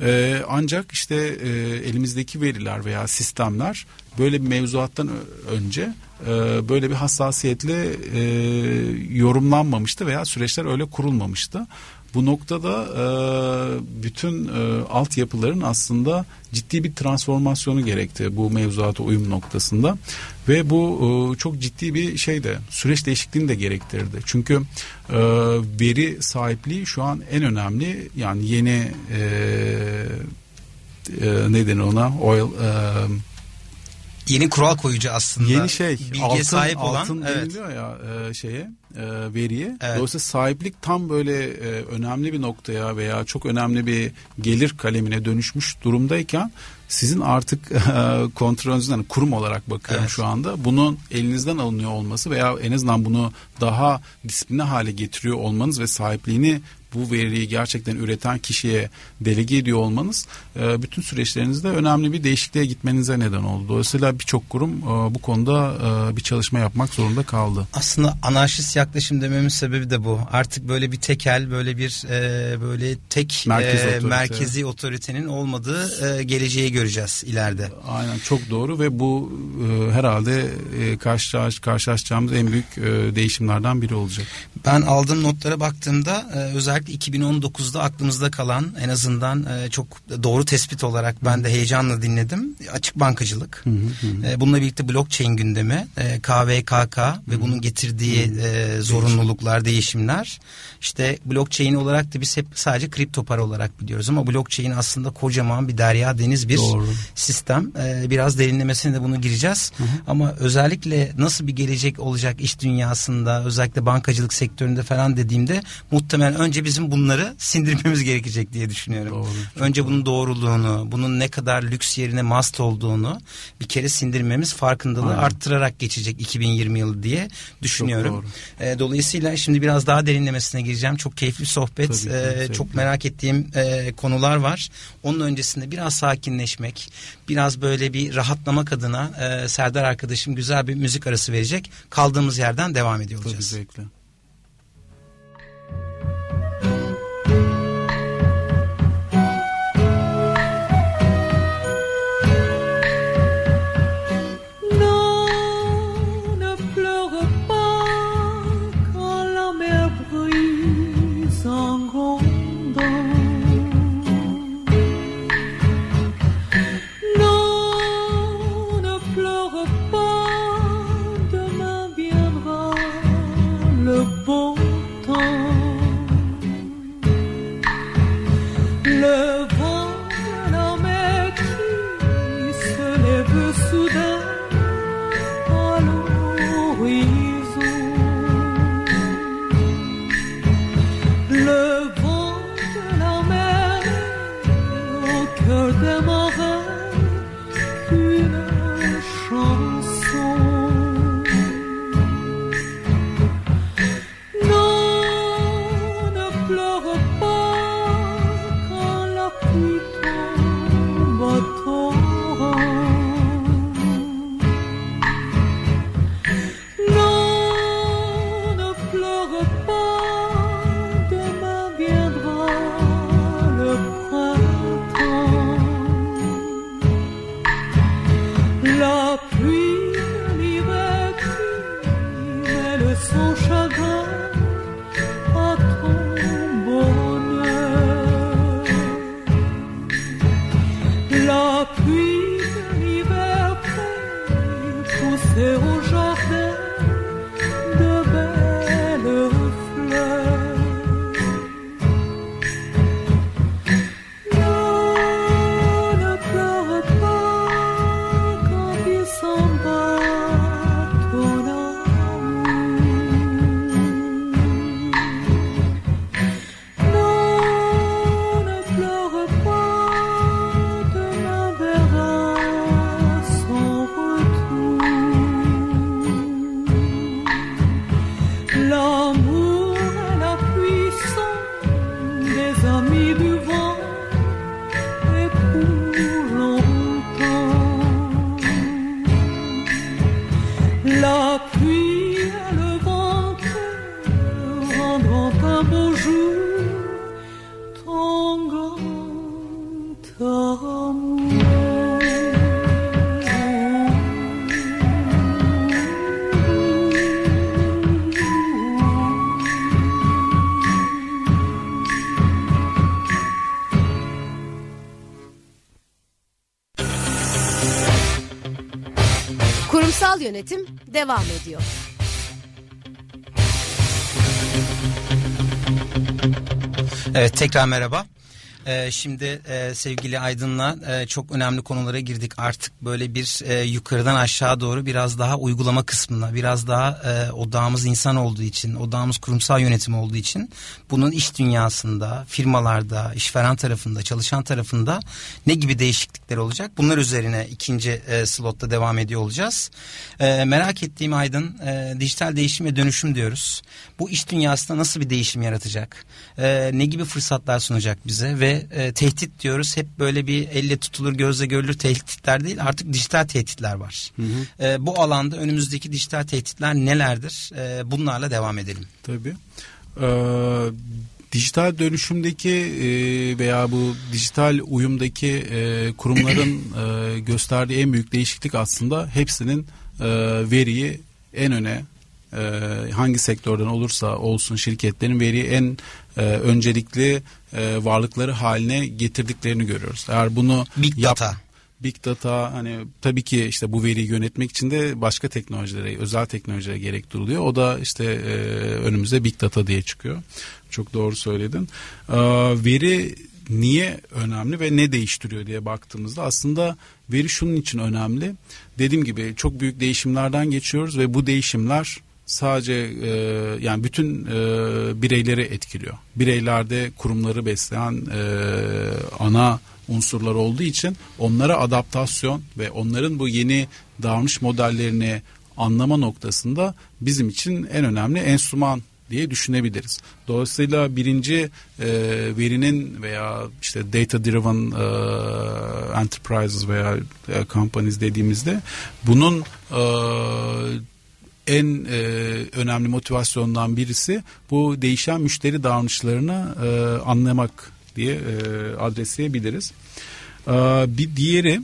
E, ancak işte e, elimizdeki veriler veya sistemler böyle bir mevzuattan önce e, böyle bir hassasiyetle e, yorumlanmamıştı veya süreçler öyle kurulmamıştı. Bu noktada e, bütün e, altyapıların aslında ciddi bir transformasyonu gerekti bu mevzuata uyum noktasında ve bu e, çok ciddi bir şey de süreç değişikliğini de gerektirdi. Çünkü e, veri sahipliği şu an en önemli yani yeni e, e, ne denir ona oil e, yeni kural koyucu aslında. Yeni şey bilgiye altın, sahip olan altın evet. ya e, şeye e, veriye. Evet. Dolayısıyla sahiplik tam böyle e, önemli bir noktaya veya çok önemli bir gelir kalemine dönüşmüş durumdayken sizin artık e, kontrolünüzden yani kurum olarak bakıyorum evet. şu anda bunun elinizden alınıyor olması veya en azından bunu daha disipline hale getiriyor olmanız ve sahipliğini bu veriyi gerçekten üreten kişiye delege ediyor olmanız e, bütün süreçlerinizde önemli bir değişikliğe gitmenize neden oldu. Dolayısıyla birçok kurum e, bu konuda e, bir çalışma yapmak zorunda kaldı. Aslında anarşist yaklaşım dememin sebebi de bu. Artık böyle bir tekel, böyle bir e, böyle tek Merkez e, otorite. merkezi otoritenin olmadığı e, geleceği göreceğiz ileride. Aynen çok doğru ve bu e, herhalde e, karşılaş, karşılaşacağımız en büyük e, değişimlerden biri olacak. Ben aldığım notlara baktığımda e, özellikle 2019'da aklımızda kalan en azından e, çok doğru tespit olarak ben de heyecanla dinledim. Açık bankacılık. Hı hı hı. E, bununla birlikte blockchain gündemi, e, KVKK ve bunun getirdiği. E, zorunluluklar, değişimler. İşte blockchain olarak da biz hep sadece kripto para olarak biliyoruz ama blockchain aslında kocaman bir derya deniz bir doğru. sistem. E, biraz derinlemesine de bunu gireceğiz. Hı hı. Ama özellikle nasıl bir gelecek olacak iş dünyasında özellikle bankacılık sektöründe falan dediğimde muhtemelen önce bizim bunları sindirmemiz gerekecek diye düşünüyorum. Doğru, önce bunun doğruluğunu, bunun ne kadar lüks yerine must olduğunu bir kere sindirmemiz farkındalığı Aynen. arttırarak geçecek 2020 yılı diye düşünüyorum. E, dolayısıyla şimdi biraz daha derinlemesine gireceğim. Çok keyifli sohbet. Tabii, e, çok merak ettiğim e, konular var. Onun öncesinde biraz sakinleşmek, biraz böyle bir rahatlamak adına e, Serdar arkadaşım güzel bir müzik arası verecek. Kaldığımız yerden devam ediyor olacağız. Tabii zevkle. Yönetim devam ediyor. Evet tekrar merhaba. Ee, şimdi e, sevgili Aydın'la e, çok önemli konulara girdik. Artık böyle bir e, yukarıdan aşağı doğru biraz daha uygulama kısmına, biraz daha e, odağımız insan olduğu için, odağımız kurumsal yönetim olduğu için bunun iş dünyasında, firmalarda, işveren tarafında, çalışan tarafında ne gibi değişiklikler olacak? Bunlar üzerine ikinci e, slotta devam ediyor olacağız. E, merak ettiğim Aydın, e, dijital değişim ve dönüşüm diyoruz. Bu iş dünyasında nasıl bir değişim yaratacak? E, ne gibi fırsatlar sunacak bize ve e, tehdit diyoruz hep böyle bir elle tutulur gözle görülür tehditler değil artık dijital tehditler var. Hı hı. E, bu alanda önümüzdeki dijital tehditler nelerdir? E, bunlarla devam edelim. Tabii. Ee, dijital dönüşümdeki e, veya bu dijital uyumdaki e, kurumların e, gösterdiği en büyük değişiklik aslında hepsinin e, veriyi en öne e, hangi sektörden olursa olsun şirketlerin veriyi en e, öncelikli e, varlıkları haline getirdiklerini görüyoruz. Eğer bunu Big yap, Data Big Data hani tabii ki işte bu veriyi yönetmek için de başka teknolojilere, özel teknolojilere gerek duyuluyor. O da işte e, önümüzde Big Data diye çıkıyor. Çok doğru söyledin. E, veri niye önemli ve ne değiştiriyor diye baktığımızda aslında veri şunun için önemli. Dediğim gibi çok büyük değişimlerden geçiyoruz ve bu değişimler sadece e, yani bütün e, bireyleri etkiliyor. Bireylerde kurumları besleyen e, ana unsurlar olduğu için onlara adaptasyon ve onların bu yeni davranış modellerini anlama noktasında bizim için en önemli enstrüman diye düşünebiliriz. Dolayısıyla birinci e, verinin veya işte data driven e, enterprises veya e, companies dediğimizde bunun e, en e, önemli motivasyondan birisi bu değişen müşteri davranışlarını e, anlamak diye e, adresleyebiliriz. E, bir diğeri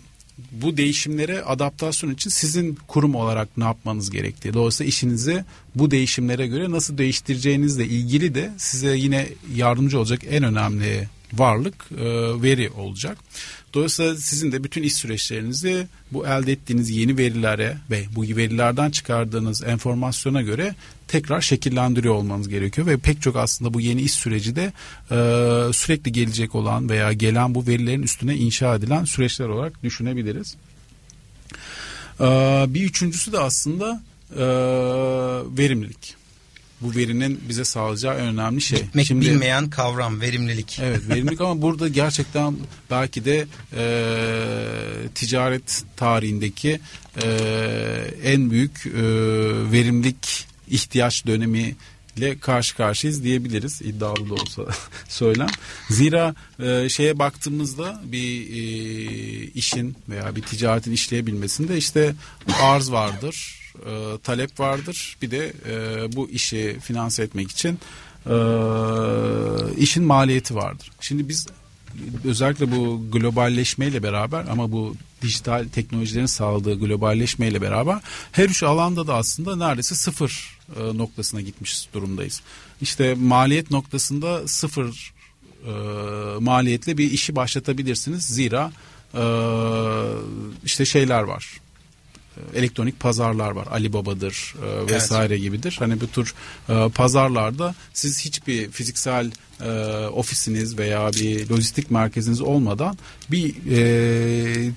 bu değişimlere adaptasyon için sizin kurum olarak ne yapmanız gerektiği. Dolayısıyla işinizi bu değişimlere göre nasıl değiştireceğinizle ilgili de size yine yardımcı olacak en önemli varlık e, veri olacak. Dolayısıyla sizin de bütün iş süreçlerinizi bu elde ettiğiniz yeni verilere ve bu verilerden çıkardığınız enformasyona göre tekrar şekillendiriyor olmanız gerekiyor ve pek çok aslında bu yeni iş süreci de e, sürekli gelecek olan veya gelen bu verilerin üstüne inşa edilen süreçler olarak düşünebiliriz. E, bir üçüncüsü de aslında e, verimlilik bu verinin bize sağlayacağı en önemli şey. Bitmek Şimdi, bilmeyen kavram verimlilik. Evet verimlilik ama burada gerçekten belki de e, ticaret tarihindeki e, en büyük e, verimlilik ihtiyaç dönemi ile karşı karşıyayız diyebiliriz iddialı da olsa söylem. Zira e, şeye baktığımızda bir e, işin veya bir ticaretin işleyebilmesinde işte arz vardır, e, talep vardır. Bir de e, bu işi finanse etmek için e, işin maliyeti vardır. Şimdi biz özellikle bu globalleşmeyle beraber ama bu dijital teknolojilerin sağladığı globalleşmeyle beraber her üç alanda da aslında neredeyse sıfır e, noktasına gitmiş durumdayız. İşte maliyet noktasında sıfır e, maliyetle bir işi başlatabilirsiniz. Zira e, işte şeyler var elektronik pazarlar var. Alibaba'dır e, vesaire evet. gibidir. Hani bu tür e, pazarlarda siz hiçbir fiziksel e, ofisiniz veya bir lojistik merkeziniz olmadan bir e,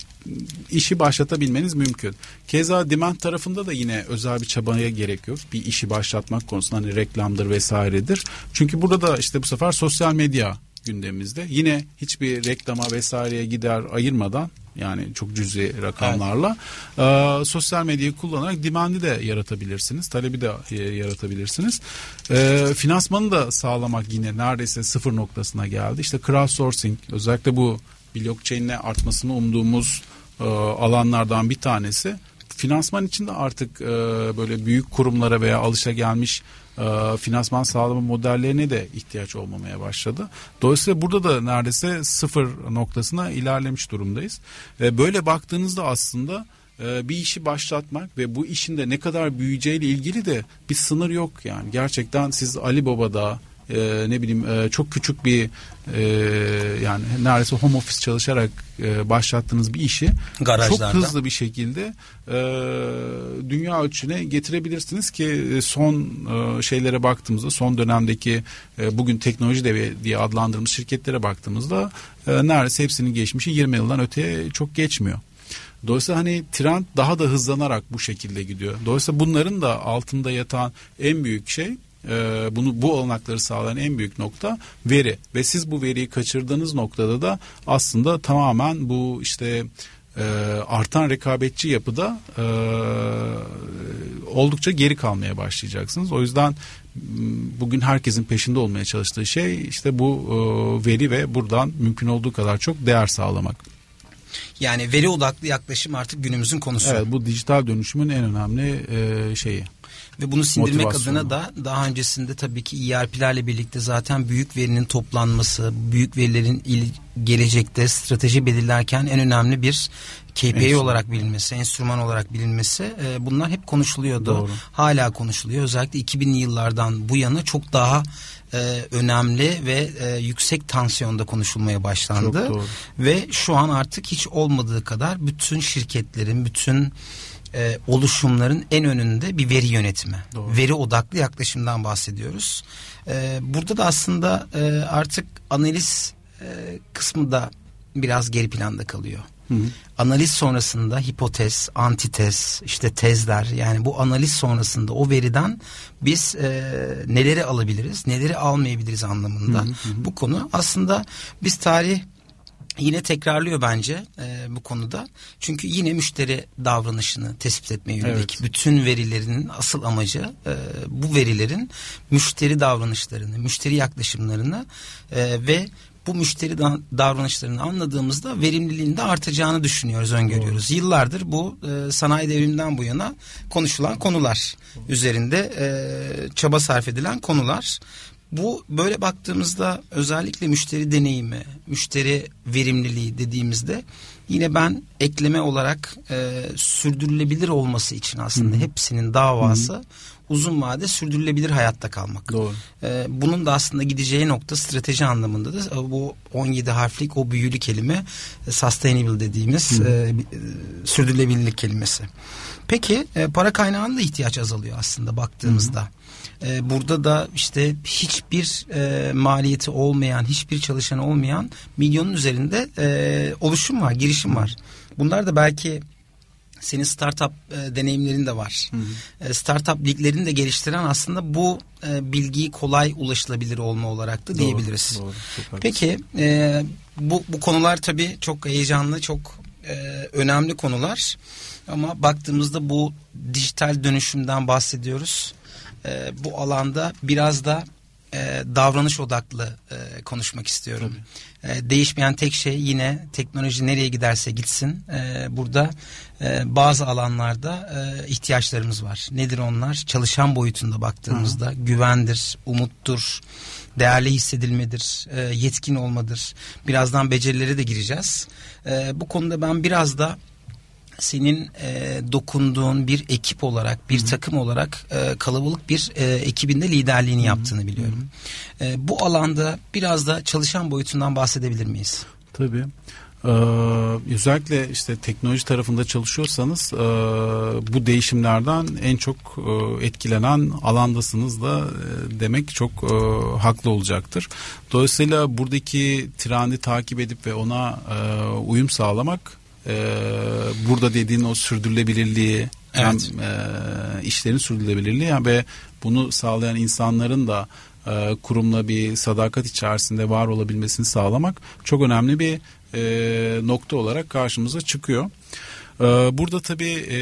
işi başlatabilmeniz mümkün. Keza demand tarafında da yine özel bir çabaya gerek yok. Bir işi başlatmak konusunda hani reklamdır vesairedir. Çünkü burada da işte bu sefer sosyal medya gündemimizde. Yine hiçbir reklama vesaireye gider ayırmadan yani çok cüzi rakamlarla evet. e, sosyal medyayı kullanarak demandi de yaratabilirsiniz. Talebi de e, yaratabilirsiniz. E, finansmanı da sağlamak yine neredeyse sıfır noktasına geldi. İşte crowdsourcing özellikle bu blockchain'le artmasını umduğumuz e, alanlardan bir tanesi. Finansman için de artık e, böyle büyük kurumlara veya alışagelmiş e, finansman sağlama modellerine de ihtiyaç olmamaya başladı. Dolayısıyla burada da neredeyse sıfır noktasına ilerlemiş durumdayız. E, böyle baktığınızda aslında e, bir işi başlatmak ve bu işin de ne kadar büyüyeceğiyle ilgili de bir sınır yok yani. Gerçekten siz Ali Baba'da e, ne bileyim e, çok küçük bir e, yani neredeyse home office çalışarak e, başlattığınız bir işi Garajlarda. çok hızlı bir şekilde e, dünya ölçüne getirebilirsiniz ki e, son e, şeylere baktığımızda son dönemdeki e, bugün teknoloji devi diye adlandırdığımız şirketlere baktığımızda e, neredeyse hepsinin geçmişi 20 yıldan öteye çok geçmiyor. Dolayısıyla hani trend daha da hızlanarak bu şekilde gidiyor. Dolayısıyla bunların da altında yatan en büyük şey e, bunu bu olanakları sağlayan en büyük nokta veri ve siz bu veriyi kaçırdığınız noktada da aslında tamamen bu işte e, artan rekabetçi yapıda e, oldukça geri kalmaya başlayacaksınız. O yüzden bugün herkesin peşinde olmaya çalıştığı şey işte bu e, veri ve buradan mümkün olduğu kadar çok değer sağlamak. Yani veri odaklı yaklaşım artık günümüzün konusu. Evet bu dijital dönüşümün en önemli e, şeyi. Ve bunu sindirmek adına da daha öncesinde tabii ki ERP'lerle birlikte zaten büyük verinin toplanması, büyük verilerin il, gelecekte strateji belirlerken en önemli bir KPI Enstrüman. olarak bilinmesi, enstrüman olarak bilinmesi e, bunlar hep konuşuluyordu. Doğru. Hala konuşuluyor. Özellikle 2000'li yıllardan bu yana çok daha e, önemli ve e, yüksek tansiyonda konuşulmaya başlandı. Ve şu an artık hiç olmadığı kadar bütün şirketlerin, bütün e, oluşumların en önünde bir veri yönetimi. Doğru. Veri odaklı yaklaşımdan bahsediyoruz. E, burada da aslında e, artık analiz e, kısmı da biraz geri planda kalıyor. Hı hı. Analiz sonrasında hipotez, antitez, işte tezler yani bu analiz sonrasında o veriden biz e, neleri alabiliriz, neleri almayabiliriz anlamında. Hı hı hı. Bu konu aslında biz tarih yine tekrarlıyor bence e, bu konuda. Çünkü yine müşteri davranışını tespit etmeye yönelik. Evet. Bütün verilerinin asıl amacı e, bu verilerin müşteri davranışlarını, müşteri yaklaşımlarını e, ve bu müşteri davranışlarını anladığımızda verimliliğin de artacağını düşünüyoruz, öngörüyoruz. Doğru. Yıllardır bu e, sanayi devriminden bu yana konuşulan konular Doğru. üzerinde e, çaba sarf edilen konular. Bu böyle baktığımızda özellikle müşteri deneyimi, müşteri verimliliği dediğimizde yine ben ekleme olarak e, sürdürülebilir olması için aslında Hı-hı. hepsinin davası Hı-hı. uzun vade sürdürülebilir hayatta kalmak. Doğru. E, bunun da aslında gideceği nokta strateji anlamında da e, bu 17 harflik o büyülü kelime e, sustainable dediğimiz e, e, sürdürülebilirlik kelimesi. Peki e, para kaynağının da ihtiyaç azalıyor aslında baktığımızda. Hı-hı. E, burada da işte hiçbir e, maliyeti olmayan, hiçbir çalışan olmayan milyonun üzerinde e, oluşum var, girişim var. Bunlar da belki senin startup e, deneyimlerin de var. Hı hı. E, startup liglerini de geliştiren aslında bu e, bilgiyi kolay ulaşılabilir olma olarak da doğru, diyebiliriz. Doğru, Peki e, bu, bu konular tabii çok heyecanlı, çok e, önemli konular. Ama baktığımızda bu dijital dönüşümden bahsediyoruz e, bu alanda biraz da e, davranış odaklı e, konuşmak istiyorum. E, değişmeyen tek şey yine teknoloji nereye giderse gitsin. E, burada e, bazı alanlarda e, ihtiyaçlarımız var. Nedir onlar? Çalışan boyutunda baktığımızda Hı. güvendir, umuttur, değerli hissedilmedir, e, yetkin olmadır. Birazdan becerileri de gireceğiz. E, bu konuda ben biraz da senin e, dokunduğun bir ekip olarak, bir Hı-hı. takım olarak e, kalabalık bir e, ekibinde liderliğini Hı-hı. yaptığını biliyorum. E, bu alanda biraz da çalışan boyutundan bahsedebilir miyiz? Tabii. Ee, özellikle işte teknoloji tarafında çalışıyorsanız e, bu değişimlerden en çok e, etkilenen alandasınız da e, demek çok e, haklı olacaktır. Dolayısıyla buradaki trendi takip edip ve ona e, uyum sağlamak e, burada dediğin o sürdürülebilirliği evet. hem e, işlerin sürdürülebilirliği ve bunu sağlayan insanların da e, kurumla bir sadakat içerisinde var olabilmesini sağlamak çok önemli bir e, nokta olarak karşımıza çıkıyor. E, burada tabii e,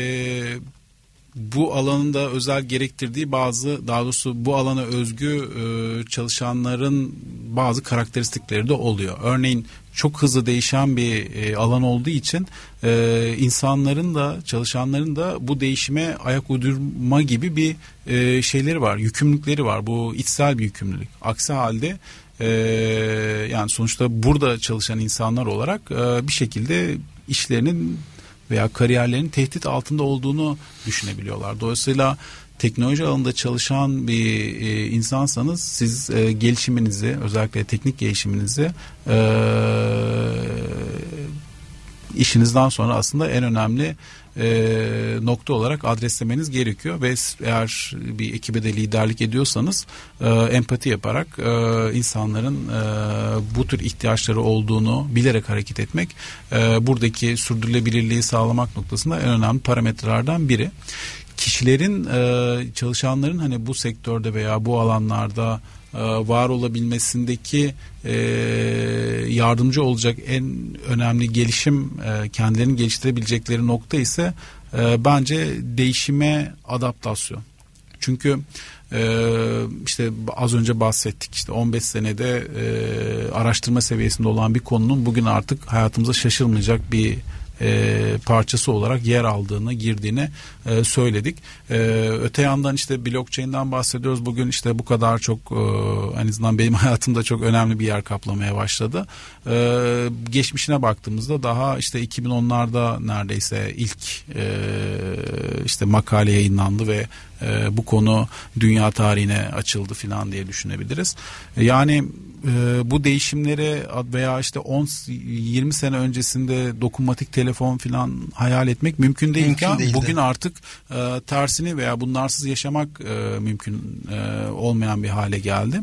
bu alanın da özel gerektirdiği bazı daha doğrusu bu alana özgü e, çalışanların bazı karakteristikleri de oluyor. Örneğin çok hızlı değişen bir e, alan olduğu için e, insanların da çalışanların da bu değişime ayak uydurma gibi bir e, şeyleri var, yükümlülükleri var. Bu içsel bir yükümlülük. Aksi halde e, yani sonuçta burada çalışan insanlar olarak e, bir şekilde işlerinin veya kariyerlerinin tehdit altında olduğunu düşünebiliyorlar. Dolayısıyla teknoloji alanında çalışan bir e, insansanız siz e, gelişiminizi özellikle teknik gelişiminizi e, işinizden sonra aslında en önemli e, nokta olarak adreslemeniz gerekiyor. Ve eğer bir ekibe de liderlik ediyorsanız e, empati yaparak e, insanların e, bu tür ihtiyaçları olduğunu bilerek hareket etmek e, buradaki sürdürülebilirliği sağlamak noktasında en önemli parametrelerden biri kişilerin e, çalışanların hani bu sektörde veya bu alanlarda e, var olabilmesindeki e, yardımcı olacak en önemli gelişim kendilerini geliştirebilecekleri nokta ise bence değişime adaptasyon. Çünkü işte az önce bahsettik işte 15 senede e, araştırma seviyesinde olan bir konunun bugün artık hayatımıza şaşırmayacak bir e, parçası olarak yer aldığını, girdiğini e, söyledik. E, öte yandan işte blockchain'den bahsediyoruz. Bugün işte bu kadar çok e, en azından benim hayatımda çok önemli bir yer kaplamaya başladı. E, geçmişine baktığımızda daha işte 2010'larda neredeyse ilk e, işte makale yayınlandı ve e, bu konu dünya tarihine açıldı filan diye düşünebiliriz. Yani e, bu değişimleri veya işte 10 20 sene öncesinde dokunmatik telefon filan hayal etmek mümkün değilken mümkün bugün artık e, tersini veya bunlarsız yaşamak e, mümkün e, olmayan bir hale geldi.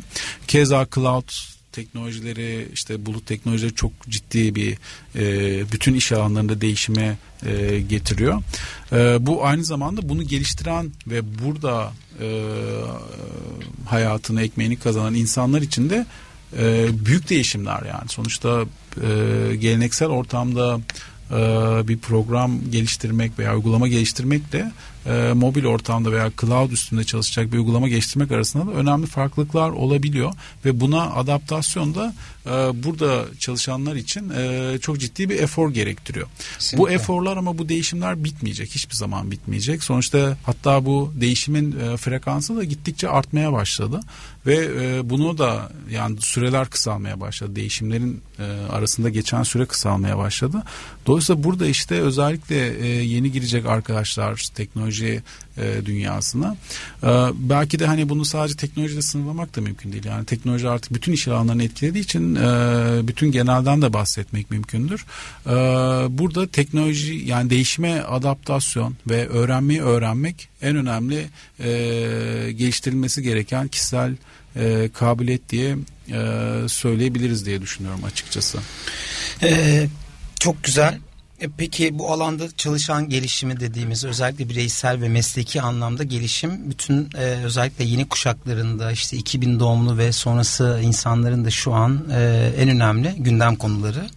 Keza cloud teknolojileri işte bulut teknolojileri çok ciddi bir e, bütün iş alanlarında değişime e, getiriyor. E, bu aynı zamanda bunu geliştiren ve burada e, hayatını ekmeğini kazanan insanlar için de e, büyük değişimler yani. Sonuçta e, geleneksel ortamda e, bir program geliştirmek veya uygulama geliştirmek de e, mobil ortamda veya cloud üstünde çalışacak bir uygulama geliştirmek arasında da önemli farklılıklar olabiliyor. Ve buna adaptasyon da e, burada çalışanlar için e, çok ciddi bir efor gerektiriyor. Kesinlikle. Bu eforlar ama bu değişimler bitmeyecek. Hiçbir zaman bitmeyecek. Sonuçta hatta bu değişimin e, frekansı da gittikçe artmaya başladı ve e, bunu da yani süreler kısalmaya başladı. Değişimlerin e, arasında geçen süre kısalmaya başladı. Dolayısıyla burada işte özellikle e, yeni girecek arkadaşlar teknoloji e, dünyasına. E, belki de hani bunu sadece teknolojide sınırlamak da mümkün değil. Yani teknoloji artık bütün iş alanlarını etkilediği için e, bütün genelden de bahsetmek mümkündür. E, burada teknoloji yani değişime adaptasyon ve öğrenmeyi öğrenmek en önemli e, geliştirilmesi gereken kişisel kabiliyet diye söyleyebiliriz diye düşünüyorum açıkçası. Ee, çok güzel. E, peki bu alanda çalışan gelişimi dediğimiz özellikle bireysel ve mesleki anlamda gelişim bütün e, özellikle yeni kuşaklarında işte 2000 doğumlu ve sonrası insanların da şu an e, en önemli gündem konuları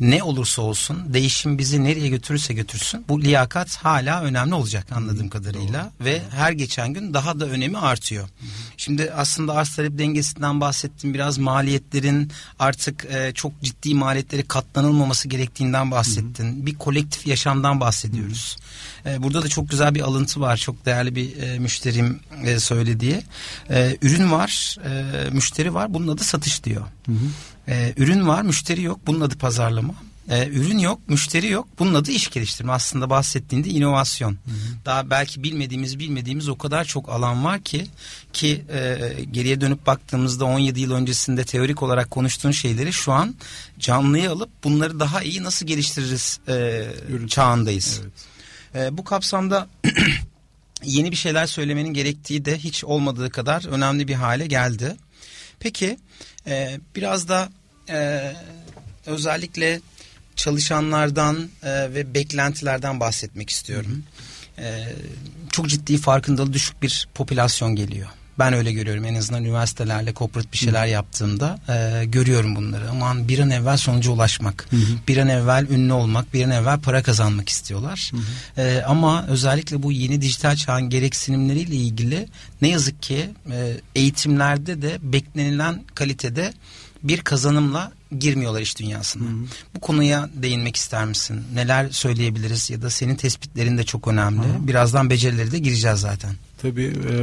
ne olursa olsun değişim bizi nereye götürürse götürsün bu liyakat hala önemli olacak anladığım kadarıyla Doğru. ve her geçen gün daha da önemi artıyor. Hı hı. Şimdi aslında arz talep dengesinden bahsettim biraz maliyetlerin artık e, çok ciddi maliyetleri katlanılmaması gerektiğinden bahsettin. Hı hı. Bir kolektif yaşamdan bahsediyoruz. Hı hı. E, burada da çok güzel bir alıntı var çok değerli bir e, müşterim e, söylediği. E, ürün var, e, müşteri var bunun adı satış diyor. Hı hı. Ee, ürün var, müşteri yok. Bunun adı pazarlama. E, ürün yok, müşteri yok. Bunun adı iş geliştirme. Aslında bahsettiğinde inovasyon. Hı hı. Daha belki bilmediğimiz bilmediğimiz o kadar çok alan var ki ki e, geriye dönüp baktığımızda 17 yıl öncesinde teorik olarak konuştuğun şeyleri şu an canlıya alıp bunları daha iyi nasıl geliştiririz e, çağındayız. Evet. E, bu kapsamda yeni bir şeyler söylemenin gerektiği de hiç olmadığı kadar önemli bir hale geldi. Peki e, biraz da e, özellikle çalışanlardan e, ve beklentilerden bahsetmek istiyorum. E, çok ciddi farkındalığı düşük bir popülasyon geliyor. Ben öyle görüyorum en azından üniversitelerle corporate bir şeyler yaptığımda e, görüyorum bunları. Aman bir an evvel sonuca ulaşmak, hı hı. bir an evvel ünlü olmak, bir an evvel para kazanmak istiyorlar. Hı hı. E, ama özellikle bu yeni dijital çağın gereksinimleriyle ilgili ne yazık ki e, eğitimlerde de beklenilen kalitede bir kazanımla girmiyorlar iş dünyasına. Hı hı. Bu konuya değinmek ister misin? Neler söyleyebiliriz ya da senin tespitlerin de çok önemli. Hı. Birazdan becerileri de gireceğiz zaten. Tabii. E,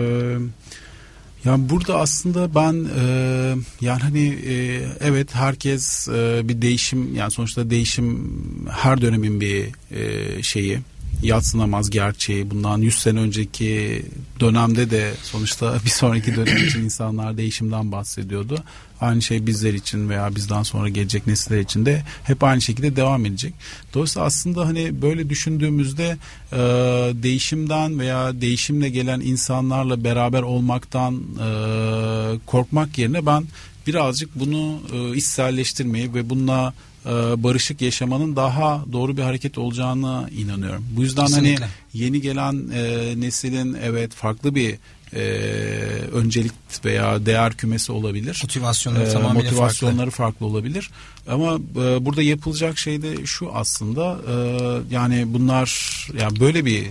yani burada aslında ben e, yani hani e, evet herkes e, bir değişim yani sonuçta değişim her dönemin bir e, şeyi yatsınamaz gerçeği. Bundan 100 sene önceki dönemde de sonuçta bir sonraki dönem için insanlar değişimden bahsediyordu. Aynı şey bizler için veya bizden sonra gelecek nesiller için de hep aynı şekilde devam edecek. Dolayısıyla aslında hani böyle düşündüğümüzde e, değişimden veya değişimle gelen insanlarla beraber olmaktan e, korkmak yerine ben birazcık bunu e, içselleştirmeyi ve bununla barışık yaşamanın daha doğru bir hareket olacağına inanıyorum. Bu yüzden hani Kesinlikle. hani yeni gelen e, neslin evet farklı bir e, öncelik veya değer kümesi olabilir. Motivasyonları e, tamamıyla motivasyonları farklı. farklı olabilir. Ama e, burada yapılacak şey de şu aslında e, yani bunlar yani böyle bir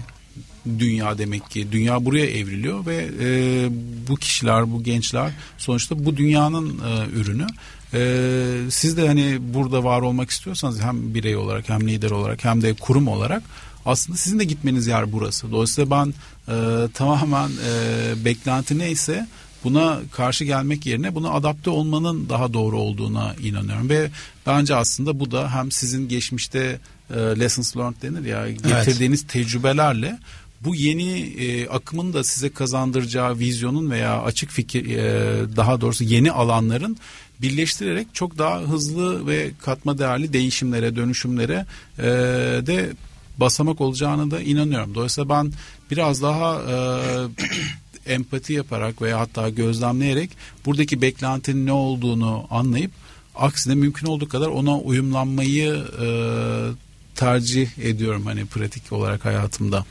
dünya demek ki dünya buraya evriliyor ve e, bu kişiler bu gençler sonuçta bu dünyanın e, ürünü ee, siz de hani burada var olmak istiyorsanız hem birey olarak hem lider olarak hem de kurum olarak aslında sizin de gitmeniz yer burası. Dolayısıyla ben e, tamamen e, beklenti neyse buna karşı gelmek yerine buna adapte olmanın daha doğru olduğuna inanıyorum ve bence aslında bu da hem sizin geçmişte e, lessons learned denir ya getirdiğiniz evet. tecrübelerle bu yeni e, akımın da size kazandıracağı vizyonun veya açık fikir e, daha doğrusu yeni alanların birleştirerek çok daha hızlı ve katma değerli değişimlere, dönüşümlere e, de basamak olacağını da inanıyorum. Dolayısıyla ben biraz daha e, empati yaparak veya hatta gözlemleyerek buradaki beklentinin ne olduğunu anlayıp aksine mümkün olduğu kadar ona uyumlanmayı e, tercih ediyorum hani pratik olarak hayatımda.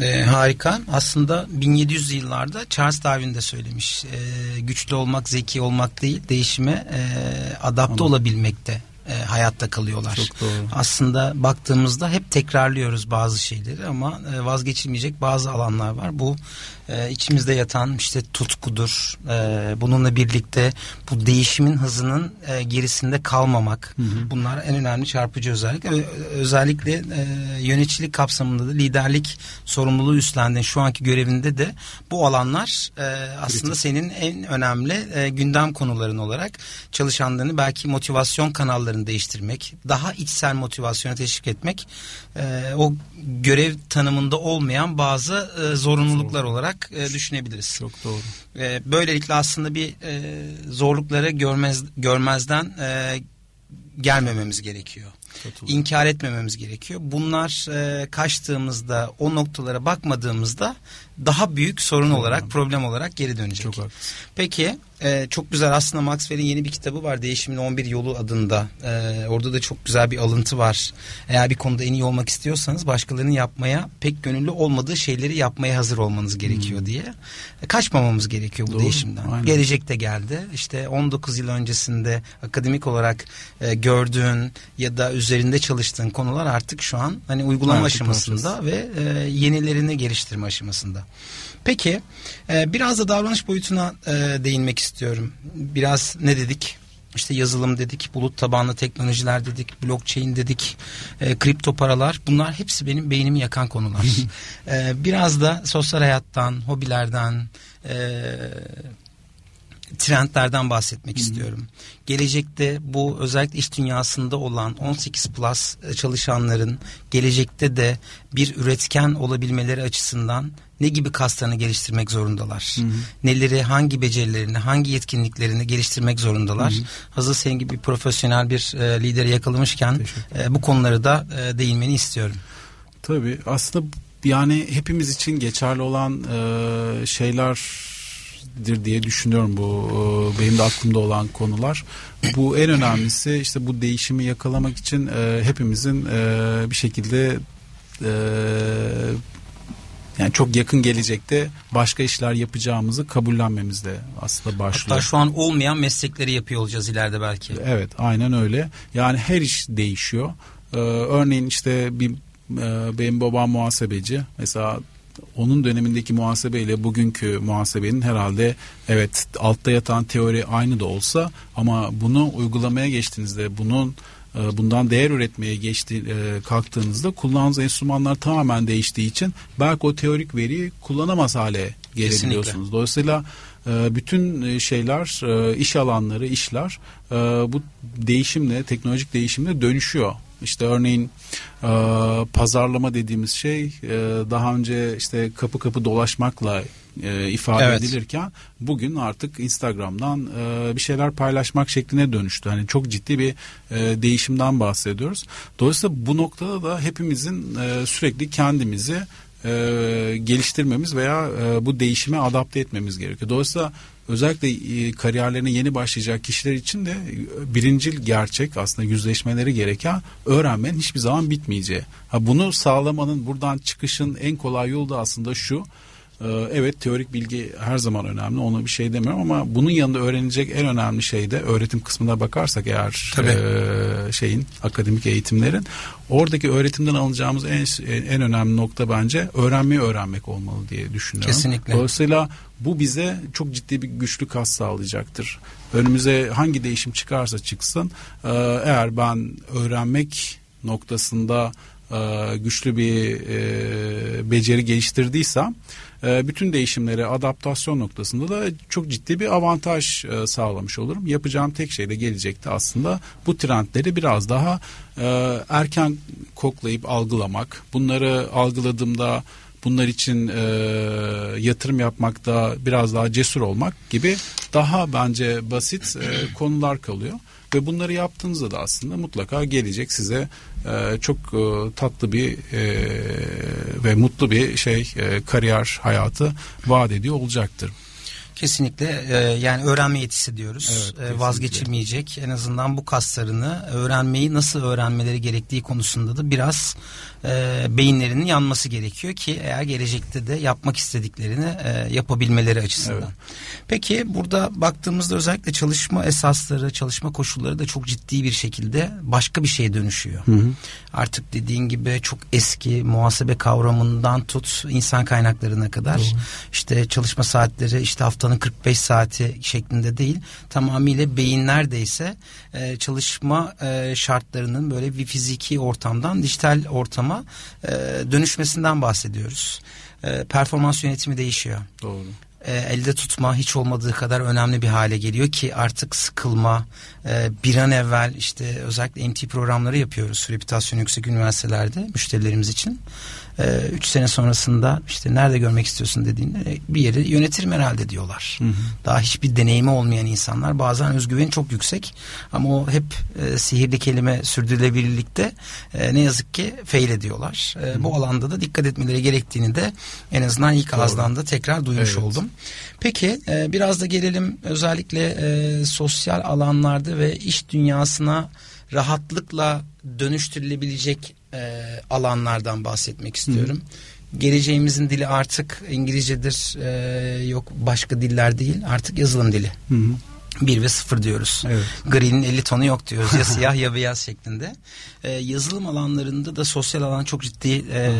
E, harika. Aslında 1700 yıllarda Charles Darwin de söylemiş. E, güçlü olmak, zeki olmak değil, değişime e, adapte Anladım. olabilmekte e, hayatta kalıyorlar. Çok doğru. Aslında baktığımızda hep tekrarlıyoruz bazı şeyleri ama e, vazgeçilmeyecek bazı alanlar var. Bu e, içimizde yatan işte tutkudur. E, bununla birlikte bu değişimin hızının e, gerisinde kalmamak. Hı hı. Bunlar en önemli çarpıcı özellik. Özellikle e, yöneticilik kapsamında da liderlik sorumluluğu üstlendiğin şu anki görevinde de bu alanlar e, aslında senin en önemli e, gündem konuların olarak çalışanlarını belki motivasyon kanallarını değiştirmek, daha içsel motivasyona teşvik etmek, e, o görev tanımında olmayan bazı e, zorunluluklar olarak olarak e, düşünebiliriz. Çok doğru. E, böylelikle aslında bir e, zorlukları görmez görmezden e, gelmememiz gerekiyor. İnkar etmememiz gerekiyor. Bunlar e, kaçtığımızda o noktalara bakmadığımızda daha büyük sorun olarak problem olarak geri dönecek. Çok haklısın. Peki e, çok güzel aslında Maxwell'in yeni bir kitabı var Değişimin 11 Yolu adında. E, orada da çok güzel bir alıntı var. Eğer bir konuda en iyi olmak istiyorsanız başkalarının yapmaya pek gönüllü olmadığı şeyleri yapmaya hazır olmanız gerekiyor hmm. diye. E, kaçmamamız gerekiyor bu Doğru, değişimden. Aynen. Gelecek de geldi. İşte 19 yıl öncesinde akademik olarak e, gördüğün ya da üzerinde çalıştığın konular artık şu an hani uygulama artık aşamasında yapacağız. ve e, yenilerini geliştirme aşamasında. Peki e, biraz da davranış boyutuna e, değinmek istiyorum. Biraz ne dedik? İşte yazılım dedik, bulut tabanlı teknolojiler dedik, blockchain dedik, e, kripto paralar. Bunlar hepsi benim beynimi yakan konular. e, biraz da sosyal hayattan, hobilerden, e, trendlerden bahsetmek Hı-hı. istiyorum. Gelecekte bu özellikle iş dünyasında olan 18 plus çalışanların gelecekte de bir üretken olabilmeleri açısından ne gibi kaslarını geliştirmek zorundalar? Hı hı. Neleri, hangi becerilerini, hangi yetkinliklerini geliştirmek zorundalar? Hı hı. Hazır senin gibi bir profesyonel bir e, lideri yakalamışken e, bu konuları da e, değinmeni istiyorum. Tabii aslında yani hepimiz için geçerli olan e, şeylerdir diye düşünüyorum bu e, benim de aklımda olan konular. Bu en önemlisi işte bu değişimi yakalamak için e, hepimizin e, bir şekilde e, yani çok yakın gelecekte başka işler yapacağımızı kabullenmemizde aslında başlıyor. Hatta şu an olmayan meslekleri yapıyor olacağız ileride belki. Evet aynen öyle. Yani her iş değişiyor. Ee, örneğin işte bir e, benim babam muhasebeci. Mesela onun dönemindeki muhasebeyle bugünkü muhasebenin herhalde evet altta yatan teori aynı da olsa ama bunu uygulamaya geçtiğinizde bunun e, bundan değer üretmeye geçti e, kalktığınızda kullandığınız enstrümanlar tamamen değiştiği için belki o teorik veriyi kullanamaz hale gelebiliyorsunuz. Dolayısıyla e, bütün şeyler, iş alanları, işler bu değişimle, teknolojik değişimle dönüşüyor. İşte örneğin e, pazarlama dediğimiz şey e, daha önce işte kapı kapı dolaşmakla e, ifade evet. edilirken bugün artık Instagram'dan e, bir şeyler paylaşmak şekline dönüştü. Hani çok ciddi bir e, değişimden bahsediyoruz. Dolayısıyla bu noktada da hepimizin e, sürekli kendimizi e, geliştirmemiz veya e, bu değişime adapte etmemiz gerekiyor. Dolayısıyla özellikle e, kariyerlerine yeni başlayacak kişiler için de e, birincil gerçek aslında yüzleşmeleri gereken öğrenmenin hiçbir zaman bitmeyeceği. Ha bunu sağlamanın buradan çıkışın en kolay yolu da aslında şu. Ee, evet teorik bilgi her zaman önemli ona bir şey demiyorum ama bunun yanında öğrenilecek en önemli şey de öğretim kısmına bakarsak eğer e, şeyin akademik eğitimlerin oradaki öğretimden alacağımız en en önemli nokta bence öğrenmeyi öğrenmek olmalı diye düşünüyorum. Kesinlikle. Dolayısıyla bu bize çok ciddi bir güçlü kas sağlayacaktır. Önümüze hangi değişim çıkarsa çıksın e, eğer ben öğrenmek noktasında e, güçlü bir e, beceri geliştirdiysem bütün değişimlere adaptasyon noktasında da çok ciddi bir avantaj sağlamış olurum. Yapacağım tek şey de gelecekte aslında bu trendleri biraz daha erken koklayıp algılamak. Bunları algıladığımda bunlar için e, yatırım yapmakta biraz daha cesur olmak gibi daha bence basit e, konular kalıyor. Ve bunları yaptığınızda da aslında mutlaka gelecek size e, çok e, tatlı bir e, ve mutlu bir şey e, kariyer hayatı vaat ediyor olacaktır. Kesinlikle e, yani öğrenme yetisi diyoruz. Evet, e, vazgeçilmeyecek. En azından bu kaslarını öğrenmeyi nasıl öğrenmeleri gerektiği konusunda da biraz e, beyinlerinin yanması gerekiyor ki eğer gelecekte de yapmak istediklerini e, yapabilmeleri açısından. Evet. Peki burada baktığımızda özellikle çalışma esasları, çalışma koşulları da çok ciddi bir şekilde başka bir şeye dönüşüyor. Hı hı. Artık dediğin gibi çok eski muhasebe kavramından tut insan kaynaklarına kadar Doğru. işte çalışma saatleri işte haftanın 45 saati şeklinde değil tamamıyla beyin neredeyse e, çalışma e, şartlarının böyle bir fiziki ortamdan dijital ortama e, dönüşmesinden bahsediyoruz. E, performans yönetimi değişiyor. Doğru e, elde tutma hiç olmadığı kadar önemli bir hale geliyor ki artık sıkılma e, bir an evvel işte özellikle MT programları yapıyoruz reputasyon yüksek üniversitelerde müşterilerimiz için. 3 e, sene sonrasında işte nerede görmek istiyorsun dediğinde e, bir yeri yönetirim herhalde diyorlar. Hı hı. Daha hiçbir deneyimi olmayan insanlar bazen özgüveni çok yüksek ama o hep e, sihirli kelime sürdürülebilirlikte e, ne yazık ki fail ediyorlar. E, bu alanda da dikkat etmeleri gerektiğini de en azından ilk Doğru. ağızdan da tekrar duymuş evet. oldum. Peki e, biraz da gelelim özellikle e, sosyal alanlarda ve iş dünyasına rahatlıkla dönüştürülebilecek e, alanlardan bahsetmek istiyorum. Hı. Geleceğimizin dili artık İngilizcedir, e, yok başka diller değil, artık yazılım dili. Hı hı. 1 ve 0 diyoruz. Evet. Gri'nin 50 tonu yok diyoruz. Ya siyah ya beyaz şeklinde. Ee, yazılım alanlarında da sosyal alan çok ciddi e,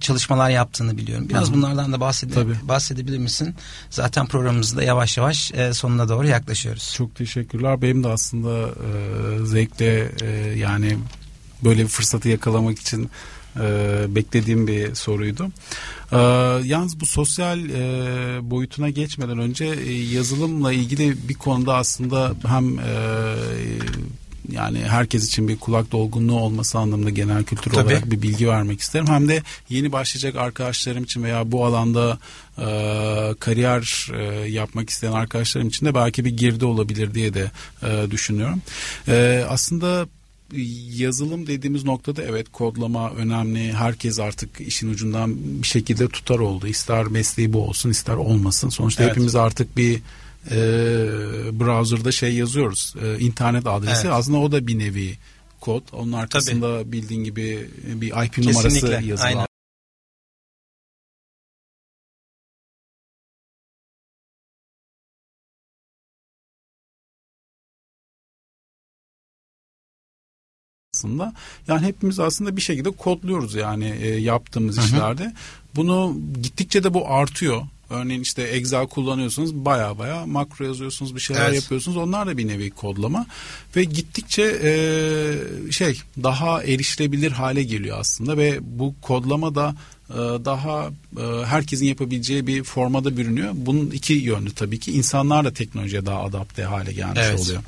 çalışmalar yaptığını biliyorum. Biraz bunlardan da bahsede Tabii. bahsedebilir misin? Zaten programımızda yavaş yavaş e, sonuna doğru yaklaşıyoruz. Çok teşekkürler. Benim de aslında e, zevkle e, yani böyle bir fırsatı yakalamak için e, beklediğim bir soruydu. E, yalnız bu sosyal e, boyutuna geçmeden önce e, yazılımla ilgili bir konuda aslında hem e, yani herkes için bir kulak dolgunluğu olması anlamında genel kültür Tabii. olarak bir bilgi vermek isterim. Hem de yeni başlayacak arkadaşlarım için veya bu alanda e, kariyer e, yapmak isteyen arkadaşlarım için de belki bir girdi olabilir diye de e, düşünüyorum. E, aslında yazılım dediğimiz noktada evet kodlama önemli. Herkes artık işin ucundan bir şekilde tutar oldu. İster mesleği bu olsun ister olmasın. Sonuçta Evet. hepimiz artık bir e, browser'da şey yazıyoruz. E, internet adresi Evet. aslında o da bir nevi kod. Onun arkasında bildiğin gibi bir IP Kesinlikle, numarası yazılı. aynen. Aslında. Yani hepimiz aslında bir şekilde kodluyoruz yani e, yaptığımız işlerde. Bunu gittikçe de bu artıyor. Örneğin işte Excel kullanıyorsunuz baya baya makro yazıyorsunuz bir şeyler Evet. yapıyorsunuz. Onlar da bir nevi kodlama ve gittikçe e, şey daha erişilebilir hale geliyor aslında ve bu kodlama da e, daha e, herkesin yapabileceği bir formada bürünüyor. Bunun iki yönlü tabii ki insanlar da teknolojiye daha adapte hale gelmiş Evet. oluyor.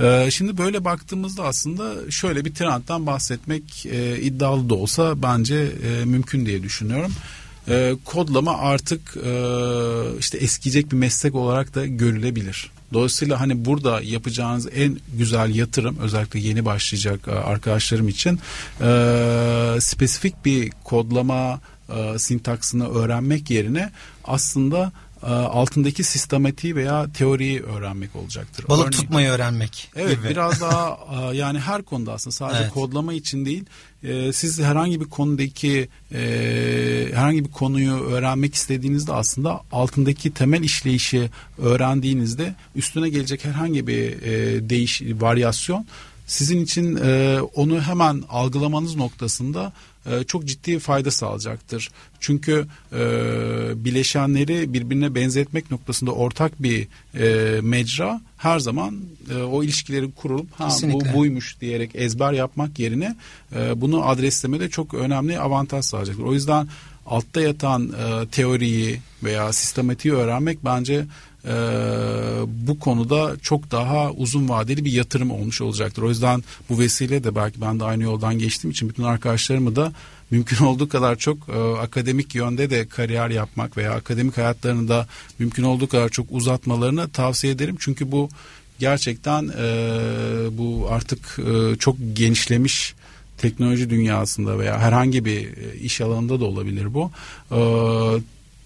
Ee, Şimdi böyle baktığımızda aslında şöyle bir trendten bahsetmek e, iddialı da olsa bence e, mümkün diye düşünüyorum. E, kodlama artık işte eskiyecek bir meslek olarak da görülebilir. Dolayısıyla hani burada yapacağınız en güzel yatırım özellikle yeni başlayacak arkadaşlarım için spesifik bir kodlama sintaksını öğrenmek yerine aslında altındaki sistematiği veya teoriyi öğrenmek olacaktır. Balık Örneğin- tutmayı öğrenmek Evet gibi. biraz daha e, yani her konuda aslında sadece Evet. kodlama için değil e, siz herhangi bir konudaki e, herhangi bir konuyu öğrenmek istediğinizde aslında altındaki temel işleyişi öğrendiğinizde üstüne gelecek herhangi bir e, değiş varyasyon sizin için e, onu hemen algılamanız noktasında e, çok ciddi fayda sağlayacaktır. Çünkü e, bileşenleri birbirine benzetmek noktasında ortak bir e, mecra her zaman e, o ilişkileri kurulup ha, bu buymuş diyerek ezber yapmak yerine e, bunu adreslemede çok önemli avantaj sağlayacaktır. O yüzden altta yatan e, teoriyi veya sistematiği öğrenmek bence e, bu konuda çok daha uzun vadeli bir yatırım olmuş olacaktır. O yüzden bu vesile de belki ben de aynı yoldan geçtiğim için bütün arkadaşlarımı da mümkün olduğu kadar çok e, akademik yönde de kariyer yapmak veya akademik hayatlarını da mümkün olduğu kadar çok uzatmalarını tavsiye ederim. Çünkü bu gerçekten e, bu artık e, çok genişlemiş teknoloji dünyasında veya herhangi bir e, iş alanında da olabilir bu. E,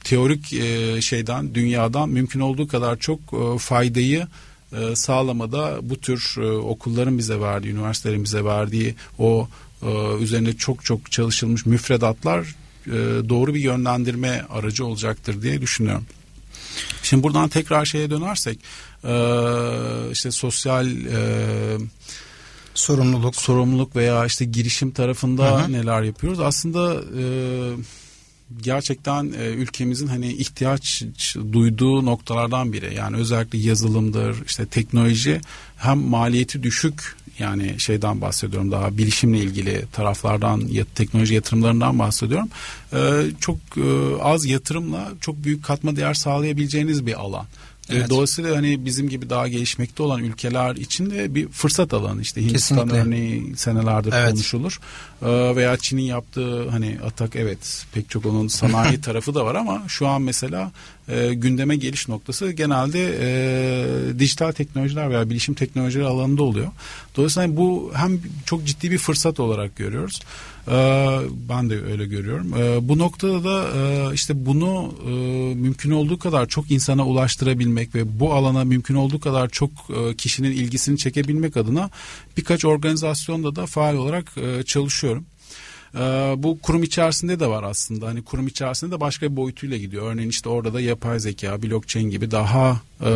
teorik e, şeyden dünyadan mümkün olduğu kadar çok e, faydayı e, sağlamada bu tür e, okulların bize verdiği, üniversitelerin bize verdiği o e, üzerine çok çok çalışılmış müfredatlar e, doğru bir yönlendirme aracı olacaktır diye düşünüyorum. Şimdi buradan tekrar şeye dönersek e, işte sosyal e, Sorumluluk. sorumluluk veya işte girişim tarafında Hı hı. neler yapıyoruz? Aslında e, gerçekten e, ülkemizin hani ihtiyaç duyduğu noktalardan biri. Yani özellikle yazılımdır, işte teknoloji hem maliyeti düşük yani şeyden bahsediyorum daha bilişimle ilgili taraflardan ya, teknoloji yatırımlarından bahsediyorum. E, çok e, az yatırımla çok büyük katma değer sağlayabileceğiniz bir alan. E, Evet. Dolayısıyla hani bizim gibi daha gelişmekte olan ülkeler için de bir fırsat alanı işte Hindistan Kesinlikle. örneği senelerdir Evet. konuşulur. Ee, veya Çin'in yaptığı hani atak evet pek çok onun sanayi tarafı da var ama şu an mesela e, gündeme geliş noktası genelde e, dijital teknolojiler veya bilişim teknolojileri alanında oluyor. Dolayısıyla bu hem çok ciddi bir fırsat olarak görüyoruz. Ee, ben de öyle görüyorum. Ee, bu noktada da e, işte bunu e, mümkün olduğu kadar çok insana ulaştırabilmek ve bu alana mümkün olduğu kadar çok e, kişinin ilgisini çekebilmek adına birkaç organizasyonda da faal olarak e, çalışıyorum. Ee, bu kurum içerisinde de var aslında. Hani kurum içerisinde de başka bir boyutuyla gidiyor. Örneğin işte orada da yapay zeka, blockchain gibi daha e,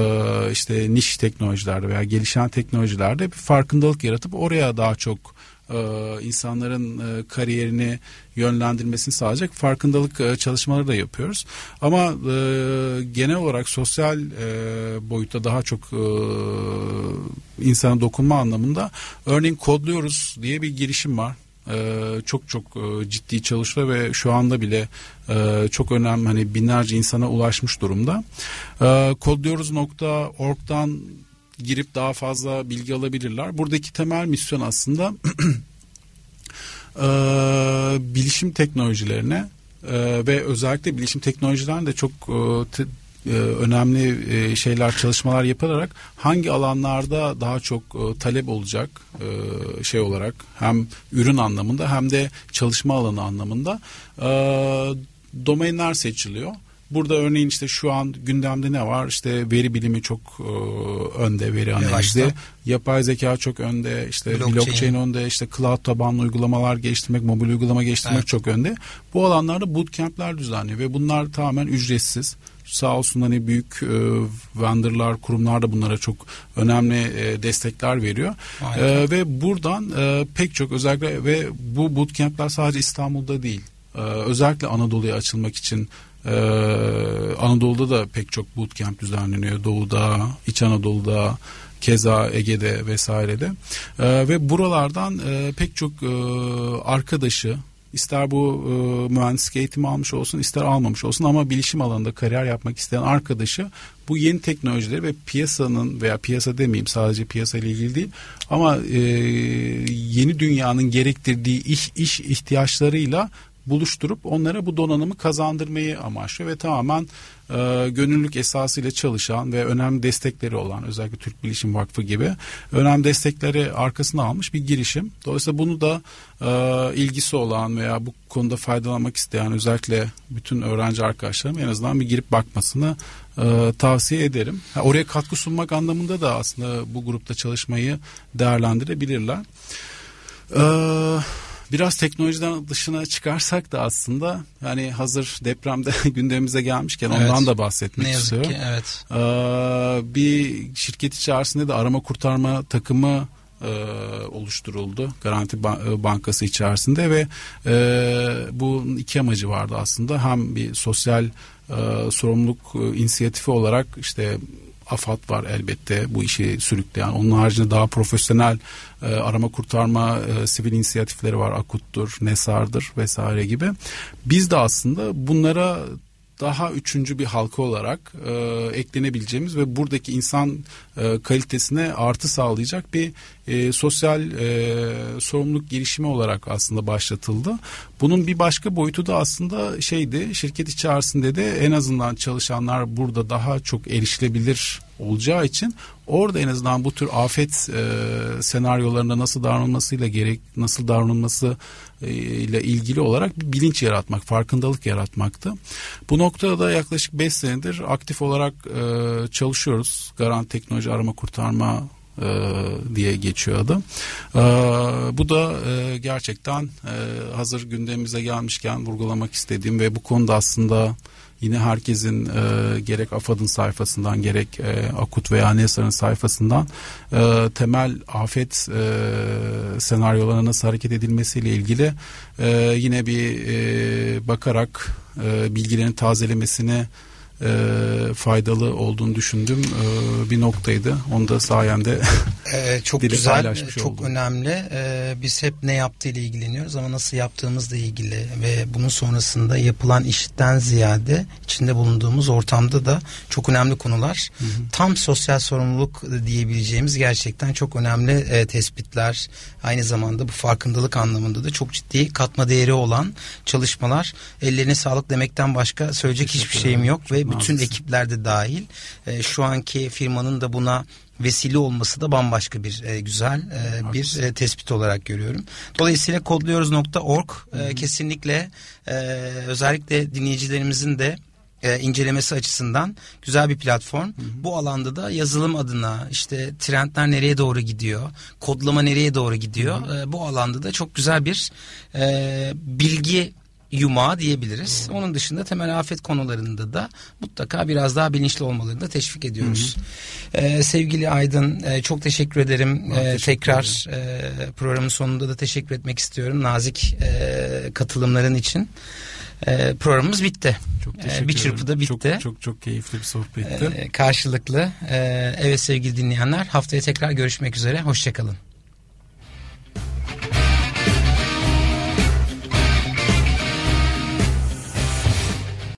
işte niş teknolojilerde veya gelişen teknolojilerde bir farkındalık yaratıp oraya daha çok e, insanların e, kariyerini yönlendirmesini sağlayacak farkındalık e, çalışmaları da yapıyoruz. Ama genel olarak sosyal boyutta daha çok insana dokunma anlamında örneğin kodluyoruz diye bir girişim var. E, çok çok e, ciddi çalışıyor ve şu anda bile e, çok önemli hani binlerce insana ulaşmış durumda. E, kodluyoruz.org'dan girip daha fazla bilgi alabilirler. Buradaki temel misyon aslında e, bilişim teknolojilerine ve özellikle bilişim teknolojilerinde çok e, önemli e, şeyler çalışmalar yapılarak hangi alanlarda daha çok e, talep olacak e, şey olarak hem ürün anlamında hem de çalışma alanı anlamında e, domainler seçiliyor. Burada örneğin işte şu an gündemde ne var? İşte veri bilimi çok e, önde, veri analizi. Yapay zeka çok önde, işte blockchain, blockchain önde, işte cloud tabanlı uygulamalar geliştirmek, mobil uygulama geliştirmek evet. çok önde. Bu alanlarda bootcamp'ler düzenliyor ve bunlar tamamen ücretsiz sağ olsun hani büyük e, vendorlar, kurumlar da bunlara çok önemli e, destekler veriyor. E, ve buradan e, pek çok özellikle ve bu bootcamp'ler sadece İstanbul'da değil. E, özellikle Anadolu'ya açılmak için ee, Anadolu'da da pek çok bootcamp düzenleniyor. Doğu'da, İç Anadolu'da, keza Ege'de vesairede. Ee, ve buralardan e, pek çok e, arkadaşı ister bu e, mühendislik eğitimi almış olsun ister almamış olsun ama bilişim alanında kariyer yapmak isteyen arkadaşı bu yeni teknolojileri ve piyasanın veya piyasa demeyeyim sadece piyasa ile ilgili değil ama e, yeni dünyanın gerektirdiği iş, iş ihtiyaçlarıyla buluşturup onlara bu donanımı kazandırmayı amaçlıyor ve tamamen e, gönüllülük esasıyla çalışan ve önemli destekleri olan özellikle Türk Bilişim Vakfı gibi önemli destekleri arkasına almış bir girişim. Dolayısıyla bunu da e, ilgisi olan veya bu konuda faydalanmak isteyen özellikle bütün öğrenci arkadaşlarım en azından bir girip bakmasını e, tavsiye ederim. Ha, oraya katkı sunmak anlamında da aslında bu grupta çalışmayı değerlendirebilirler. Eee Biraz teknolojiden dışına çıkarsak da aslında yani hazır depremde gündemimize gelmişken evet. ondan da bahsetmek ne yazık istiyorum. Ki, evet. Ee, bir şirket içerisinde de arama kurtarma takımı e, oluşturuldu Garanti e, Bankası içerisinde ve e, bu iki amacı vardı aslında hem bir sosyal e, sorumluluk e, inisiyatifi olarak işte AFAD var elbette bu işi sürükleyen. Onun haricinde daha profesyonel e, arama kurtarma e, sivil inisiyatifleri var. Akut'tur, NESAR'dır vesaire gibi. Biz de aslında bunlara daha üçüncü bir halka olarak e, eklenebileceğimiz ve buradaki insan e, kalitesine artı sağlayacak bir e, sosyal e, sorumluluk girişimi olarak aslında başlatıldı. Bunun bir başka boyutu da aslında şeydi şirket içerisinde de en azından çalışanlar burada daha çok erişilebilir olacağı için orada en azından bu tür afet e, senaryolarında nasıl davranılmasıyla gerek nasıl davranılması ile ilgili olarak bir bilinç yaratmak, farkındalık yaratmaktı. Bu noktada da yaklaşık 5 senedir aktif olarak e, çalışıyoruz. Garant Teknoloji Arama Kurtarma e, diye geçiyor adı. E, bu da e, gerçekten hazır gündemimize gelmişken vurgulamak istediğim ve bu konuda aslında yine herkesin e, gerek AFAD'ın sayfasından gerek e, AKUT veya NESA'nın sayfasından e, temel afet e, senaryolarına nasıl hareket edilmesiyle ilgili e, yine bir e, bakarak e, bilgilerin tazelemesini e, faydalı olduğunu düşündüğüm e, bir noktaydı. Onu da sayende ee, çok güzel, çok oldum. önemli. Ee, biz hep ne yaptığıyla ilgileniyoruz ama nasıl yaptığımızla ilgili ve bunun sonrasında yapılan işten ziyade içinde bulunduğumuz ortamda da çok önemli konular. Hı hı. Tam sosyal sorumluluk diyebileceğimiz gerçekten çok önemli e, tespitler. Aynı zamanda bu farkındalık anlamında da çok ciddi katma değeri olan çalışmalar. Ellerine sağlık demekten başka söyleyecek hiçbir şeyim yok ve bütün ekipler de dahil. E, şu anki firmanın da buna vesile olması da bambaşka bir e, güzel e, bir e, tespit olarak görüyorum. Dolayısıyla kodluyoruz.org e, kesinlikle e, özellikle dinleyicilerimizin de e, incelemesi açısından güzel bir platform. Hı hı. Bu alanda da yazılım adına işte trendler nereye doğru gidiyor, kodlama nereye doğru gidiyor. Hı hı. E, bu alanda da çok güzel bir e, bilgi yumağı diyebiliriz. Onun dışında temel afet konularında da mutlaka biraz daha bilinçli olmalarını da teşvik ediyoruz. Hı hı. Ee, sevgili Aydın e, çok teşekkür ederim. Ee, teşekkür tekrar e, programın sonunda da teşekkür etmek istiyorum nazik e, katılımların için. E, programımız bitti. Çok e, teşekkür e, bir çırpıda bitti. Çok, çok çok keyifli bir sohbetti. E, karşılıklı. E, evet sevgili dinleyenler haftaya tekrar görüşmek üzere. Hoşçakalın.